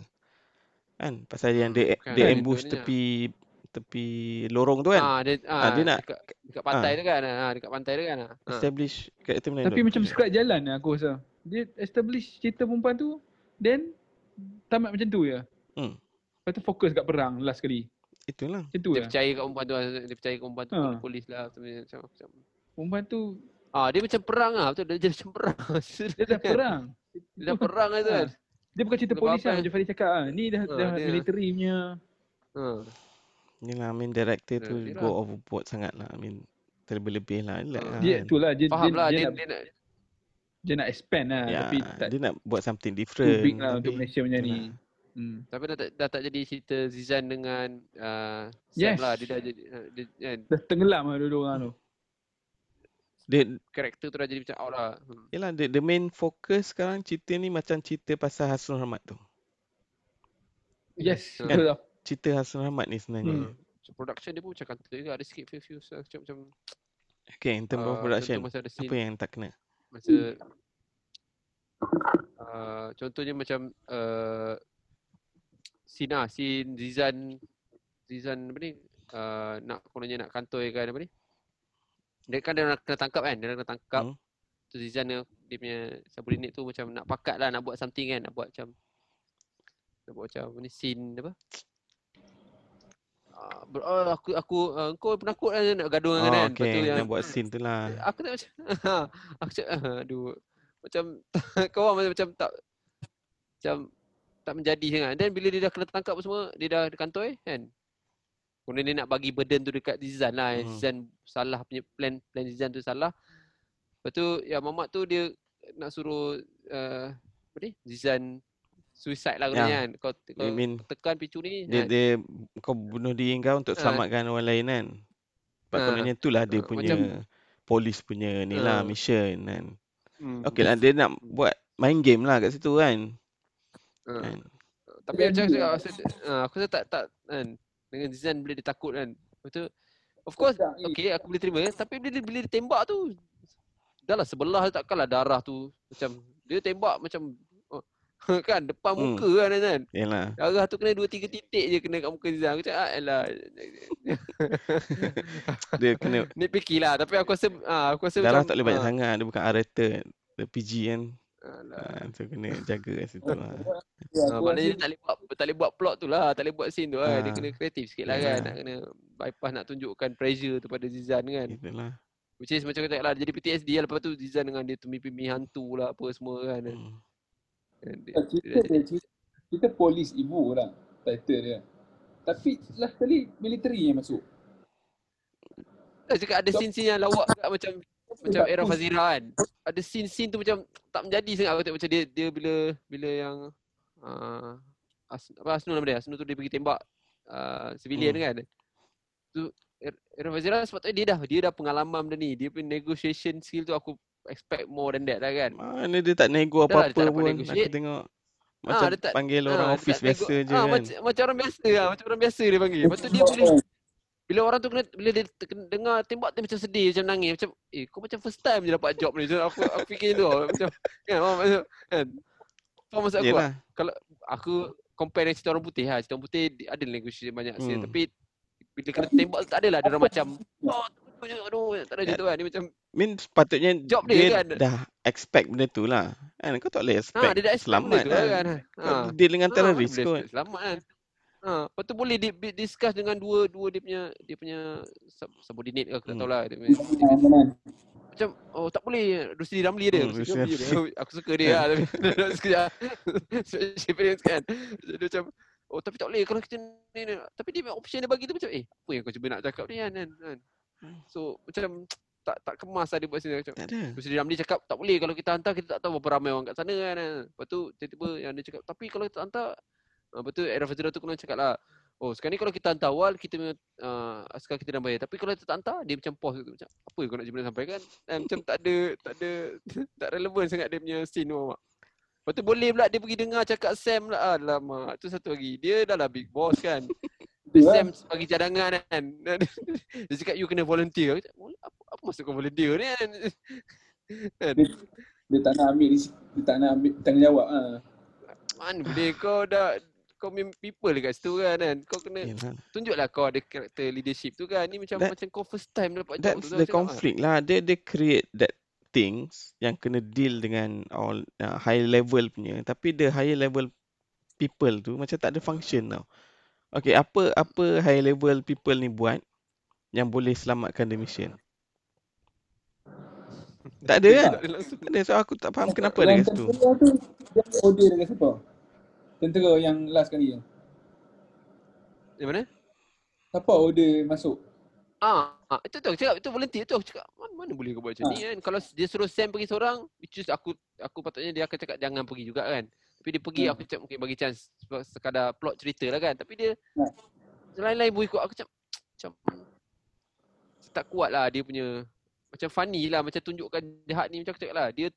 Kan? Pasal yang dia Hmm, dia Kan, ambush tepi tepi lorong tu kan. Ah dia ah, dia nak- dekat, dekat pantai tu kan. Ah dekat pantai tu kan. Ah. Establish karakter Mina Tapi Hindun. macam script jalan lah aku rasa. Dia establish cerita perempuan tu then tamat macam tu je. Hmm. Lepas tu fokus kat perang last kali. Itulah. Macam tu Dia je. percaya kat perempuan tu ah, dia percaya kat perempuan tu Ha. ha. polis lah macam macam. Perempuan tu Ah dia macam perang ah betul dia jadi macam perang. (laughs) dia dah perang. Dia dah perang lah tu kan. Dia bukan cerita Dia polis lah macam Fadi cakap ah. Ni dah Ha, dah dia- military punya. Ha. Yelah, I mean director tu yelah. go overboard sangat lah. I mean terlebih-lebih lah. Yelah, Ah. Dia kan. tu lah dia, Faham dia, lah dia, dia, nak, dia nak dia nak expand lah Ya, tapi tak dia nak buat something too different. big lah untuk Malaysia macam ni. Yalah. Hmm. Tapi dah tak, dah tak jadi cerita Zizan dengan uh, Sam Yes. lah. Dia dah jadi uh, dia, kan, Dah tenggelam lah dua-dua orang tu. Dia, karakter tu dah jadi macam out lah. Hmm. yelah, the, the main focus sekarang cerita ni macam cerita pasal Hasrul Rahmat tu. Yes, Kan? betul lah. Cerita Hasrul Rahmat ni sebenarnya. Hmm. So, production dia pun macam kata juga ada sikit few-few so, macam macam Okay, in terms of uh, production, masa ada scene apa yang tak kena? masa uh, contohnya macam uh, scene lah, scene Zizan Zizan apa ni? Uh, nak kononnya nak kantoi kan apa ni? Dia kan dia nak kena tangkap kan? Dia nak kena tangkap. Hmm. tu Zizan dia, dia punya subordinate tu macam nak pakat lah nak buat something kan? Nak buat macam nak buat macam apa ni scene apa? Ber, oh, aku aku uh, kau penakut lah nak gaduh Oh, dengan kan. Lepas tu okay, yang nak buat scene tu lah. (laughs) aku tak macam (laughs) aku ah, (laughs) aduh. Macam kau orang macam, macam tak macam tak menjadi sangat dan bila dia dah kena tangkap semua dia dah di kantor kan kemudian dia nak bagi burden tu dekat Zizan lah Hmm. hmm. Zizan salah punya plan plan Zizan tu salah lepas tu ya Mamat tu dia nak suruh uh, apa ni Zizan suicide lah kononnya kan kau, kau I mean, tekan picu ni dia, kan? dia kau bunuh diri kau untuk Ah. selamatkan orang lain kan. Sebab Ah. kononnya itulah dia Ah, punya polis punya ni lah Ah. mission kan. Hmm, Okay lah dia nak buat main game lah kat situ kan. Ah. kan. Tapi macam aku cakap, aku rasa, uh, aku rasa tak, tak kan, dengan Zizan bila dia takut kan. Lepas tu, of course, okay aku boleh terima. Tapi bila dia, bila dia tembak tu, dah lah sebelah tu takkanlah darah tu. Macam, dia tembak macam, oh, (laughs) kan depan Hmm. muka kan kan. Yalah. Darah tu kena dua tiga titik je kena kat muka Zizan. Aku cakap, ah, elah. (laughs) Dia kena Nitpicky lah. Tapi aku rasa, ah, aku rasa darah macam, tak boleh banyak ah, sangat. Dia bukan R rated. Dia PG kan. Alah. Ah, so kena jaga kat situ lah. (laughs) Ya, Ha, aku maknanya dia tak boleh buat tak boleh buat plot tu lah, tak boleh buat scene tu lah. Dia Ah. kena kreatif sikit lah kan. Yalah. Nak kena bypass nak tunjukkan pressure tu pada Zizan kan. Itulah. Which is macam kata lah jadi PTSD lah lepas tu Zizan dengan dia tumi-pimi hantu lah apa semua kan. Hmm. Dan dia, cerita dia, cerita, cerita polis ibu lah title dia. Tapi last kali military yang masuk. Tak cakap ada scene-scene yang lawak kat macam macam era Fazira kan. Ada scene-scene tu macam tak menjadi sangat aku tengok macam dia dia bila bila yang uh, As, apa Asnul nama dia? Asnul tu dia pergi tembak uh, civilian Hmm. kan. Tu Er- Era Fazira sepatutnya dia dah dia dah pengalaman benda ni. Dia punya negotiation skill tu aku expect more than that lah kan. Mana dia tak nego lah, apa-apa tak dapat pun. Aku tengok macam dia tak- panggil orang dia office tak nego- biasa je ah, kan. Macam, macam orang biasa lah. Macam orang biasa dia panggil. Lepas tu dia boleh bila orang tu kena bila dia ter- dengar tembak dia macam sedih macam nangis macam eh kau macam first time je dapat job ni so, aku aku fikir tu (laughs) macam kan faham maksud kan faham maksud aku tak? Yelah. aku compare dengan cerita orang putih ha cerita orang putih dia ada negotiation banyak Hmm. tapi bila kena tembak tak adalah dia orang macam oh aduh tak ada macam tu kan dia macam Min sepatutnya Job dia dia, kan. dah expect benda tu lah. Kan kau tak boleh ha expect dia dah expect selamat benda tu kan. kan Kau ha deal dengan Ha, teroris kot. expect selamat kan ha lepas tu boleh di, di- discuss dengan dua dua dia punya dia punya sub- subordinate ke aku tak Hmm. tahulah dia punya, dia punya macam oh tak boleh Rusdi Ramli dia Hmm, Ramli dia aku suka dia lah (laughs) tapi sekejap kan dia macam oh tapi tak boleh kalau kita ni, ni. tapi dia option dia bagi tu macam eh apa yang kau cuba nak cakap ni kan, kan, kan. so macam tak tak kemas lah dia buat sini macam Tak ada. Rusdi Ramli cakap tak boleh kalau kita hantar kita tak tahu berapa ramai orang kat sana kan. Lepas tu tiba-tiba yang dia cakap tapi kalau kita hantar lepas tu Era Fazira tu kena cakap lah Oh sekarang ni kalau kita hantar awal kita punya uh, askar kita dah bayar. Tapi kalau kita tak hantar dia macam pause tu macam apa kau nak sebenarnya sampaikan eh, (laughs) macam tak ada tak ada (laughs) tak relevan sangat dia punya scene tu Mak. Lepas tu boleh pula dia pergi dengar cakap Sam lah Alamak tu satu lagi. Dia dah lah big boss kan. Betul lah. (laughs) Sam bagi cadangan kan. Dia cakap you kena volunteer. Aku cakap, "Vol- apa, apa maksud kau volunteer ni kan? Kan? Dia tak nak ambil dia tak nak ambil tanggungjawab ah. Mana boleh kau dah kau main people dekat situ kan kan. Kau kena Yelah. tunjuklah kau ada karakter leadership tu kan. Ni macam That- macam kau first time dapat job That's tu. the Aku cakap, conflict lah. Dia dia create that things yang kena deal dengan all uh, high level punya. Tapi the higher level people tu macam tak ada function tau. Okay, apa apa high level people ni buat yang boleh selamatkan the mission? Tak ada kan? Tak ada. So aku tak faham kenapa ada kat situ. tu dia order dekat siapa? Tentera yang last kali tu. Yang mana? Siapa order masuk? Ah, ah, itu tu aku cakap itu volunteer tu aku cakap mana, mana boleh kau buat macam ni kan. Kalau dia suruh Sam pergi seorang, which is aku aku patutnya dia akan cakap jangan pergi juga kan. Tapi dia pergi Hmm. aku cakap mungkin bagi chance sebab sekadar plot cerita lah kan. Tapi dia Hmm. lain-lain pun ikut aku cakap macam tak kuat lah dia punya macam funny lah macam tunjukkan jahat ni macam aku cakap lah dia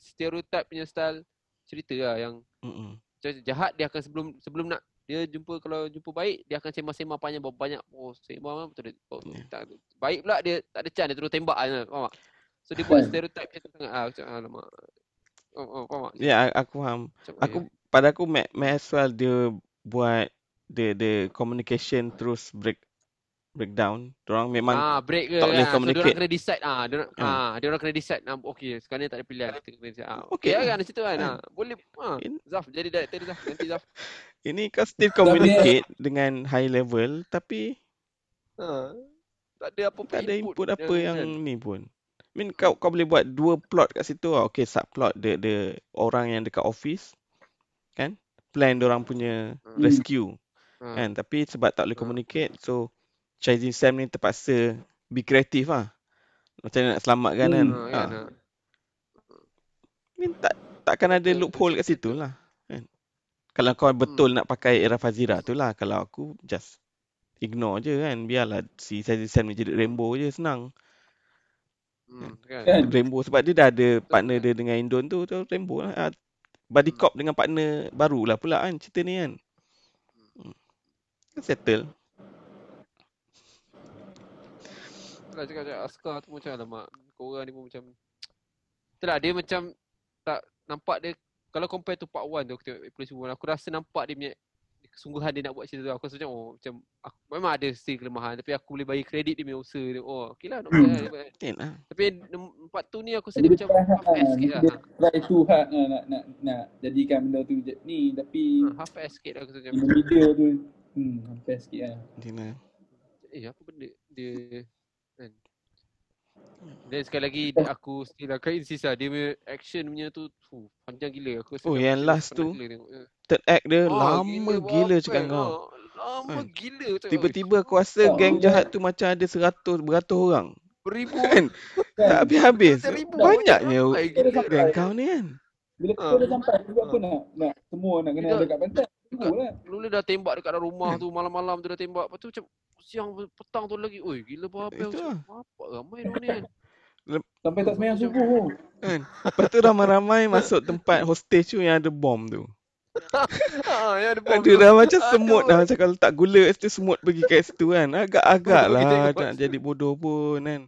stereotype punya style cerita lah yang Mm-mm. Jahat dia akan sebelum sebelum nak dia jumpa kalau jumpa baik dia akan sembang-sembang panjang berapa banyak oh sembang betul dia oh, Ya. tak, baik pula dia tak ada chance dia terus tembak kan faham tak so dia buat Kan. stereotype macam tu sangat ah macam alamak oh, oh faham tak Ya, yeah, aku faham. macam, Aku eh, pada aku well dia buat the the communication terus break breakdown. Orang memang ah break ke tak boleh ah, so dia communicate. orang kena decide ah dia orang Ah. ah dia orang kena decide ah okey sekarang ni tak ada pilihan kita kena decide ah Okey okey lah lah. kan situ kan Kan. ah boleh ah In- Zaf jadi director dia Zaf nanti Zaf (laughs) ini kau still communicate dengan high level tapi ah tak ada apa-apa tak ada input apa yang kan. ni pun. I mean kau kau boleh buat dua plot kat situ lah. Okay, subplot the the orang yang dekat office kan plan orang punya Hmm. rescue Ah. kan tapi sebab tak boleh Ah. communicate so Chazin Sam ni terpaksa be kreatif lah. Macam nak selamatkan kan. Hmm. Ha. kan ah. I mean, tak takkan ada loophole kat situ lah. Kan? Kalau kau betul nak pakai era Fazira tu lah. Kalau aku just ignore je kan. Biarlah si Chazin Sam ni jadi rainbow je senang. Hmm, kan Kan? Rainbow sebab dia dah ada partner dia dengan Indon tu, tu Rainbow lah. Ah, Buddy Hmm. cop dengan partner baru lah pula kan cerita ni kan. Hmm. Kan Settle. Itulah cakap cakap Askar tu macam alamak korang ni pun macam Itulah dia macam tak nampak dia kalau compare tu part 1 tu aku tengok Police Woman aku rasa nampak dia punya kesungguhan dia nak buat cerita tu. Aku rasa macam oh macam aku, memang ada still kelemahan tapi aku boleh bagi kredit dia punya usaha dia. Oh, okey lah. bad lah, lah. Tapi part tu ni aku rasa Dia dia macam try hard half ass lah. sikit lah. Dia try too hard lah nak, nak, nak jadikan benda tu je- ni tapi Ha, half ass sikit lah aku rasa macam. middle tu hmm hampir sikit lah. Macam mana? Eh apa benda dia. Dan sekali lagi dia, aku still akan insist lah dia punya action punya tu fuh, panjang gila aku rasa Oh, yang aku last tu, gila. Eh. Third act dia Ah, lama gila bapak, cakap kau. Lama Kan? gila cakap. Tiba-tiba aku rasa Oh, geng jahat tu macam ada seratus, beratus orang. beribu Kan? Tak Kan? habis-habis. Seribu Banyaknya gila. geng kau ni kan. Bila kita dah sampai apa nak nak semua nak kena ada kat pantai. Tunggu lah. Lula dah tembak dekat dalam rumah Kan? tu malam-malam tu dah tembak. Lepas tu macam siang petang tu lagi. Oi gila apa lah. apa ramai dia ni kan. Sampai tak semayang subuh pun. Kan? Lepas tu ramai-ramai masuk tempat hostage tu yang ada bom tu. ha, (laughs) yang ada bom Ada tu. dah macam Aduh. semut dah. Macam kalau tak gula situ semut pergi kat situ kan. Agak-agak lah nak jadi bodoh pun kan.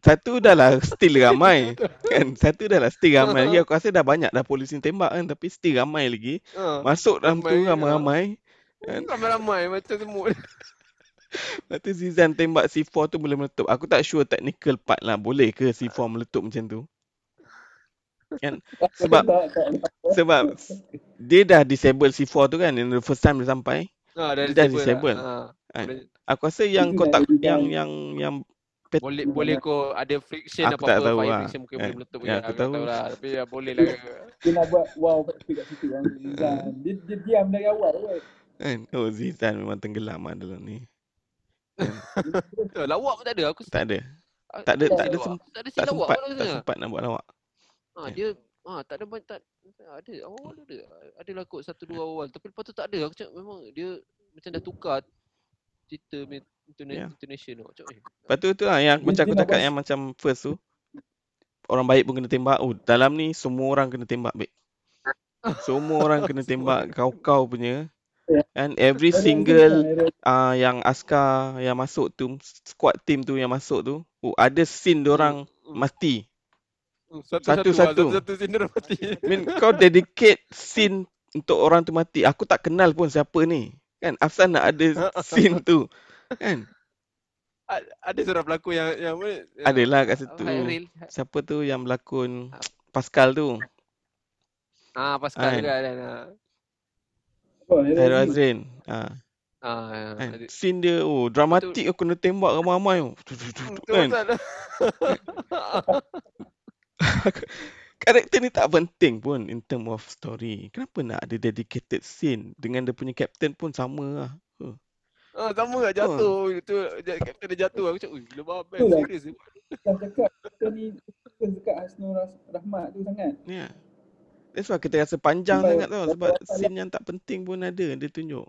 Satu dah lah still ramai. (laughs) kan? Satu dah lah still ramai lagi. Aku rasa dah banyak dah polis ni tembak kan. Tapi still ramai lagi. Ha. Masuk dalam tu Ramai, ha. ramai-ramai. Kan? Ramai-ramai macam semut. (laughs) Lepas tu Zizan tembak C4 tu boleh meletup. Aku tak sure technical part lah. Boleh ke C4 meletup macam tu? Kan? (laughs) Sebab sebab dia dah disable C4 tu kan. In the first time dia sampai. Ha, dah Dia dah disable. disable. Ha. Kan? Aku rasa yang Itu kau nak tak jadi yang yang yang Boleh boleh kau ada friction Aku apa-apa tak tahu fire lah. friction mungkin Eh, boleh meletup ya, aku tahu. tahu lah. Tapi ya, boleh lah. Dia nak buat wow kat situ kan. Zizan. Dia, dia diam dari awal kan. Oh Zizan memang tenggelam lah dalam ni. Eh, (laughs) Lawak pun tak ada. Aku Tak ada. ah, tak ada- tak ada tak ada Tak sempat tak sempat nak buat lawak. Ha, dia ha, tak ada banyak tak ada awal ada. Adalah kot satu dua awal tapi lepas tu tak ada. Aku cakap memang dia macam dah tukar cerita punya intona- Ya. intonation tu. Macam eh. Lepas tu tu lah yang Dia- macam aku cakap yang macam first tu. Orang baik pun kena tembak. Oh dalam ni semua orang kena tembak baik. Semua orang kena tembak (laughs) kau-kau punya. Ya. And every single uh, yang askar yang masuk tu, squad team tu yang masuk tu, oh, ada scene diorang Hmm. mati. Satu-satu. Satu-satu mati. I mean, kau dedicate scene untuk orang tu mati. Aku tak kenal pun siapa ni. Kan, asal nak ada (laughs) scene tu. Kan, A- ada seorang pelakon yang yang yang- adalah kat situ. Hairil. Siapa tu yang berlakon Pascal tu? Ah, Pascal Kan. juga ah. apa, Hairil Hairul. Azrin. Ha, Ah, kan. ada- Scene dia, oh, dramatik aku kena tembak ramai-ramai. tu. Tu, tu, tu, tu, Betul (laughs) Kan. (laughs) Karakter ni tak penting pun in term of story. Kenapa nak ada dedicated scene dengan dia punya captain pun sama lah. Huh. Ah, sama lah jatuh. Itu kapten dia jatuh. Aku cakap, "Ui, gila babel, lah. serius ni." Dah cakap kita ni fokus dekat Hasnul Ras- Rahmat tu sangat. Ya. Yeah. That's why kita rasa panjang sangat tau sebab scene yang tak penting pun ada dia tunjuk.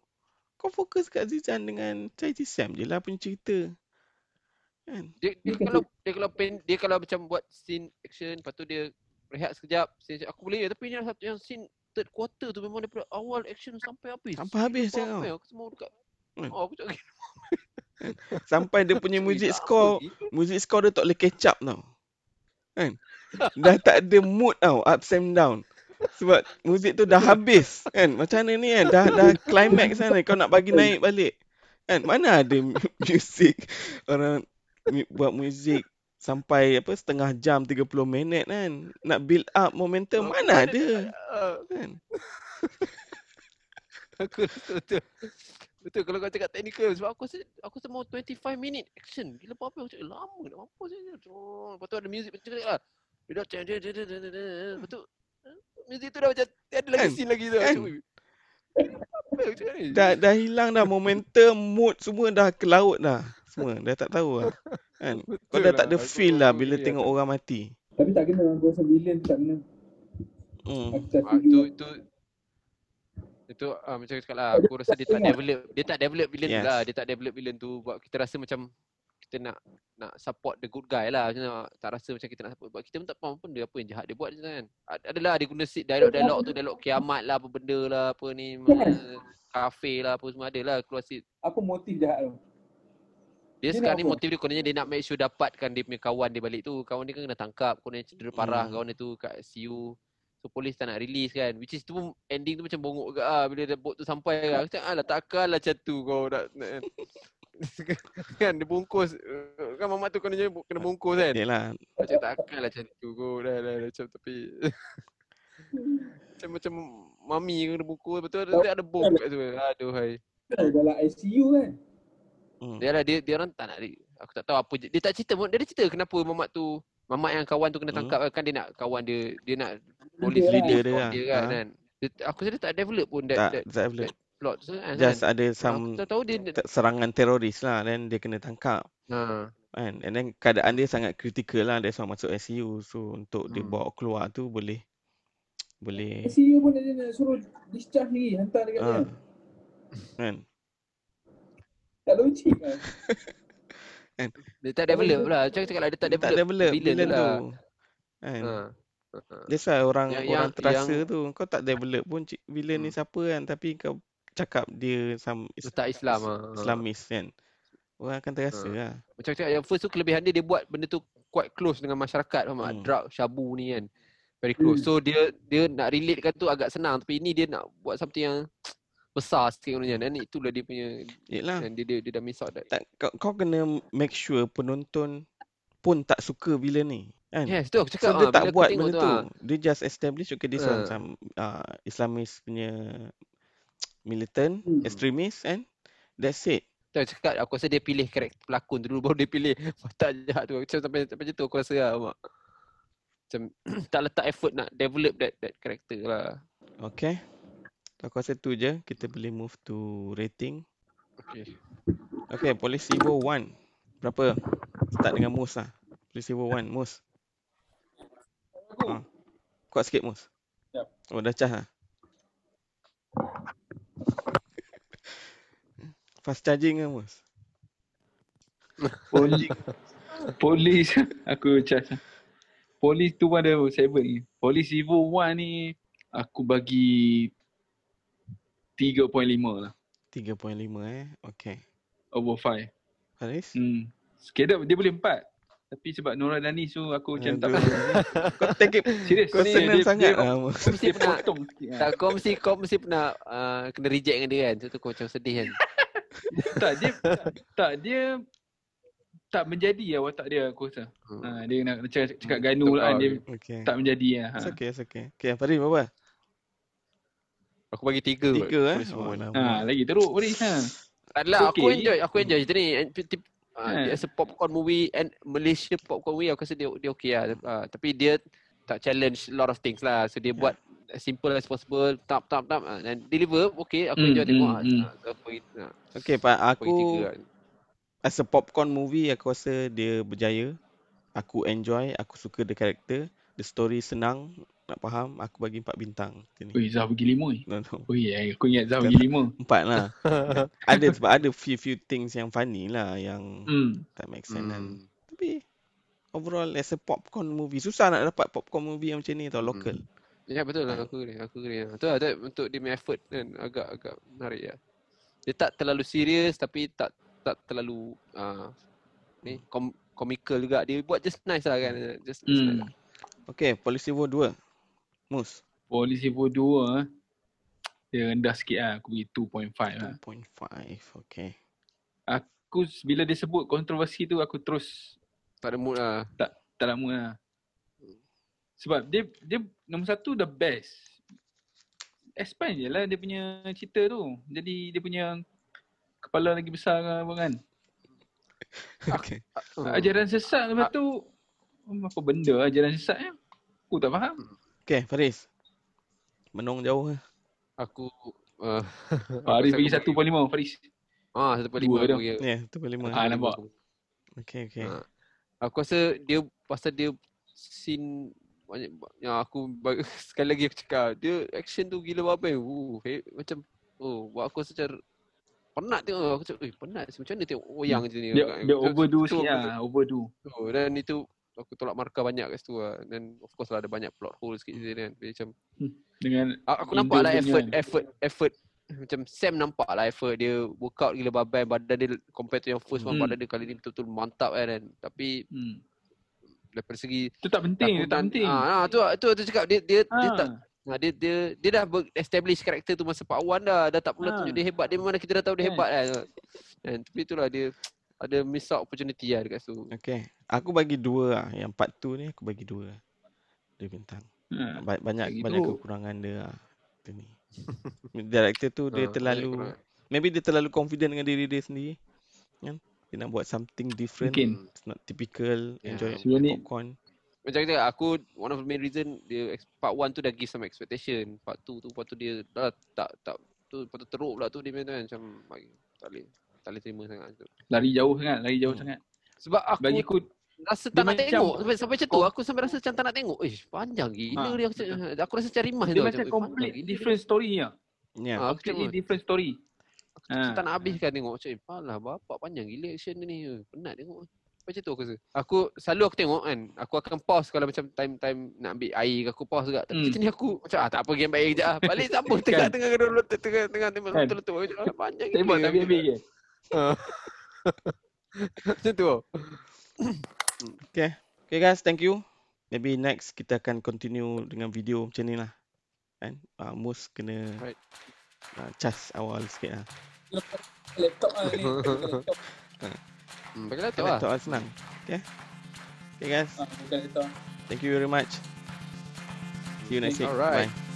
Kau fokus kat Zizan dengan Chai Ji Sam je lah punya cerita. Kan? Dia, dia kalau dia kalau pen, dia kalau macam buat scene action lepas tu dia rehat sekejap, scene, aku boleh tapi ni satu yang scene third quarter tu memang daripada awal action sampai habis. Sampai habis je babel, Aku semua dekat. Hmm. Oh, aku cakap, (laughs) Sampai dia punya "Ui, music score, gila." music score dia tak boleh catch up tau. Kan? Dah tak ada mood tau, ups and down. Sebab muzik tu dah habis kan. Macam mana ni kan, dah dah climax sana kau nak bagi naik balik. Kan? Mana ada mu- (laughs) music orang buat muzik sampai apa setengah jam 30 minit kan. Nak build up momentum mana ada. Ah, (laughs) Kan? (laughs) aku rasa betul. Betul kalau kau cakap technical sebab aku rasa aku rasa mau 25 minit action. Gila apa aku cakap lama nak mampus je. Oh, lepas tu ada music macam lah. Dia dah cek cek cek. Lepas tu music tu dah macam ada lagi Kan? scene lagi tu. Kan? Macam, "Ui, Apa aku cakap ni? Dah dah hilang dah momentum, mood semua dah ke laut dah. Semua dah tak tahu lah. (laughs) Kan? Kau Betul dah tak ada Aku- feel lah bila tengok lah. orang mati. Tapi tak kena aku rasa villain tu tak kena. Hmm. Aku tak Ah, setuju. tu itu itu ah, macam aku cakap lah aku rasa dia tak develop dia tak develop villain tu Yes. lah dia tak develop villain tu buat kita rasa macam kita nak nak support the good guy lah macam nak, tak rasa macam kita nak support sebab kita pun tak faham pun dia apa yang jahat dia buat je kan Ad- adalah dia guna sit dialog-dialog tu dialog kiamat lah apa benda lah apa ni kafe lah apa semua ada lah keluar sit Apa motif jahat tu? Dia Dia sekarang ni motif dia kononnya dia nak make sure dapatkan dia punya kawan dia balik tu kawan dia kan kena tangkap kononnya cedera parah Hmm. kawan dia tu kat ICU So polis tak nak release kan. Which is tu pun ending tu macam bongok juga ah bila dia boat tu sampai kan. Aku cakap alah takkan lah macam tu kau nak, nak kan (laughs) dia bungkus kan mamat tu kena kena bungkus kan. Yalah. Macam takkan lah macam tu kau dah dah dah, macam tapi (laughs) macam macam mami kena bungkus betul ada ada bom kat tu. Aduh hai. Kan dalam ICU kan. Hmm. Dia lah dia dia orang tak nak aku tak tahu apa je. dia tak cerita pun dia ada cerita kenapa mamat tu mamat yang kawan tu kena Hmm. tangkap kan dia nak kawan dia dia nak polis Leader release dia dia, lah. dia kan, Ha. kan. Dia, aku rasa dia tak develop pun that, Tak, that, tak boleh. that plot tu kan. Just kan. ada Aku some tak tahu dia serangan teroris lah then dia kena tangkap ha. kan and then keadaan dia sangat kritikal lah that's why masuk ICU so untuk dia Hmm. bawa keluar tu boleh boleh ICU pun dia nak suruh discharge lagi. Hantar dekat dia. ah kan Tak logik (laughs) kan. Dia tak develop lah. Macam cakap lah dia tak Dia tak develop, develop villain, villain tu lah. kan Ha. That's why orang Yang- orang yang- terasa yang- tu kau tak develop pun cik, villain ni Hmm. siapa kan tapi kau cakap dia Tak Islam is- ah. Ha. Islamis kan. Orang akan terasa Ha. lah. Macam cakap yang first tu kelebihan dia dia buat benda tu quite close dengan masyarakat faham? Hmm. Drug, syabu ni kan. Very close. Hmm. So dia dia nak relate kan tu agak senang tapi ini dia nak buat something yang besar sikit kononnya dan itulah dia punya Yelah. dan dia dia, dia dah miss out that. Tak, kau, kau kena make sure penonton pun tak suka villain ni. Kan? Yes, tu aku So cakap dia ah, tak bila aku buat benda tu. tu. ah. Dia just establish okay this one Ha. some uh, Islamist punya militant, Hmm. extremist and that's it. Tu aku cakap aku rasa dia pilih karakter pelakon tu dulu baru dia pilih (laughs) watak jahat tu. Macam sampai sampai macam tu aku rasa lah mak. Macam (clears throat) tak letak effort nak develop that that character lah. Okay. Aku rasa tu je. Kita boleh move to rating. Okay. Okay, Police Evo 1. Berapa? Start dengan Mus lah. Police Evo 1, Mus. Aku. Ha. Kuat sikit, Mus. Yap. Oh, dah cas lah. Fast charging ke, Mus? Polis (laughs) Polis Aku charge lah. Polis tu pun ada 7 ni Polis Evo 1 ni Aku bagi 3.5 lah 3.5 eh. Okay. Over 5 Haris? hmm. Sekadar dia boleh 4 Tapi sebab Nora Danis tu Aku macam tak faham (laughs) Kau take it (laughs) Serius kau dia- senang dia- sangat dia- lah, Mus. Kau mesti pernah lah. tak, kau mesti kau mesti pernah uh, kena reject dengan dia kan. Tu tu kau macam sedih kan. (laughs) Tak dia Tak dia Tak menjadi lah watak dia aku rasa Hmm. ha, Dia nak cakap, cakap Hmm, ganu betul lah kan Dia. Okay. tak menjadi lah ha. It's okay, it's okay. Okay, Farid berapa? Aku bagi tiga. kot. Tiga eh? Boleh. Oh, lama. ha, Lagi teruk Polis ha. Tak adalah, aku Okay. enjoy, aku enjoy cerita ni. Uh, as a popcorn movie and Malaysia popcorn movie aku rasa dia dia okey lah. Uh, tapi dia tak challenge a lot of things lah. So dia Yeah. buat as simple as possible, tap tap tap uh, and deliver okey, aku Hmm, enjoy tengok. Uh, so aku bagi uh, Okay, Pak. aku tiga lah. as a popcorn movie aku rasa dia berjaya. Aku enjoy, aku suka the character. The story senang nak faham. Aku bagi 4 bintang. Macam ni. Ui Zah bagi lima eh. No, no. Ui eh, aku ingat Zah bagi lima Empat lah. (laughs) ada sebab ada few few things yang funny lah yang Hmm tak make sense kan. Hmm. Tapi overall as a popcorn movie susah nak dapat popcorn movie yang macam ni tau local. Ya betul lah aku agree, aku agree. Betul lah tu- untuk dia punya effort kan agak agak menarik ya. Dia tak terlalu serius tapi tak tak terlalu uh, ni kom, comical juga. Dia buat just nice lah kan. Just, just nice Hmm lah. Okay, Police Evo 2. Mus. Polis Evo 2 ah. Dia rendah sikit lah Aku bagi 2.5 lah 2.5. Okay. Aku bila dia sebut kontroversi tu Aku terus Tak ada mood lah. tak lama lah Sebab dia dia nombor satu the best Expand je lah dia punya cerita tu Jadi dia punya Kepala lagi besar ke apa kan (laughs) Okay. Ajaran sesat lepas tu Apa benda ajaran sesat ya? Aku tak faham Okay, Faris. Menung jauh lah. Aku uh, (laughs) Faris aku bagi 1.5 Faris Ah, satu Dua lima dah. Ya, yeah, 1.5. Ah, nampak. Okay, okay. Ha. Aku rasa dia pasal dia scene banyak yang aku (laughs) sekali lagi aku cakap dia action tu gila babai. Uh, he, macam oh buat aku secara penat tengok aku cakap, "Eh, penat macam mana tengok wayang macam ni." Dia, dia overdo sikit lah Overdo tu. Dan itu aku tolak markah banyak kat situ lah. Dan of course lah ada banyak plot hole sikit je kan. Macam Dengan A- Aku nampak lah effort, punya- effort, effort macam Sam nampak lah effort dia workout gila babai badan dia compare to yang first one Hmm. badan dia kali ni betul-betul mantap kan, kan. Tapi hmm. daripada segi Itu tak penting, itu tak penting. Ah, ah, tu tu tu cakap dia dia dia Ah. tak Ah, dia dia dia dah establish karakter tu masa part 1 dah. Dah tak perlu Ah. tunjuk dia hebat. Dia memang kita dah tahu dia Kan. hebat kan. Kan, tapi itulah dia ada miss out opportunity lah dekat situ. Okay. Aku bagi dua lah. Yang part tu ni aku bagi dua. Dia bintang. Ha. Ba- Banyak Bagi banyak dua. kekurangan dia lah. Tu ni. (laughs) Director tu dia Ah, terlalu maybe dia terlalu confident dengan diri dia sendiri. Kan? Dia nak buat something different. Mungkin. It's not typical. Ya. Enjoy ni- popcorn. Macam kita aku one of the main reason dia ex- part 1 tu dah give some expectation. Part 2 tu part tu dia dah tak tak tu part tu teruk pula tu dia punya tu kan macam tak boleh tak boleh terima sangat tu. Lari jauh sangat, lari jauh Hmm. sangat. Sebab aku Bagi aku rasa dia tak nak macam- tengok sampai sampai macam tu aku sampai rasa macam tak nak tengok. Eh panjang gila Ha, dia aku, aku rasa macam rimah dia tu. macam complete different story lah. Ya. Ah, aku Completely different story. Macam Ha. tak nak habiskan tengok macam eh palah bapak panjang gila action dia ni. Eh, Penat tengok. Macam tu aku rasa. Aku selalu aku tengok kan. Aku akan pause kalau macam time-time nak ambil air ke aku pause juga. Tapi Hmm. macam ni aku macam ah tak apa game baik kejap ah. Balik sambung tengah-tengah dulu tengah tengah tengah Kan. letup-letup macam ah, panjang Tembak tak habis-habis je. (laughs) Macam tu. Okay. Okay guys, thank you. Maybe next kita akan continue dengan video macam ni lah. Kan? Uh, Mus kena Right. uh, cas awal sikit lah. Laptop lah ni. Laptop. (laughs) Hmm, pakai laptop lah. laptop lah senang. Okay. Okay guys, Ah, laptop. thank you very much. See you next week. Alright. Bye.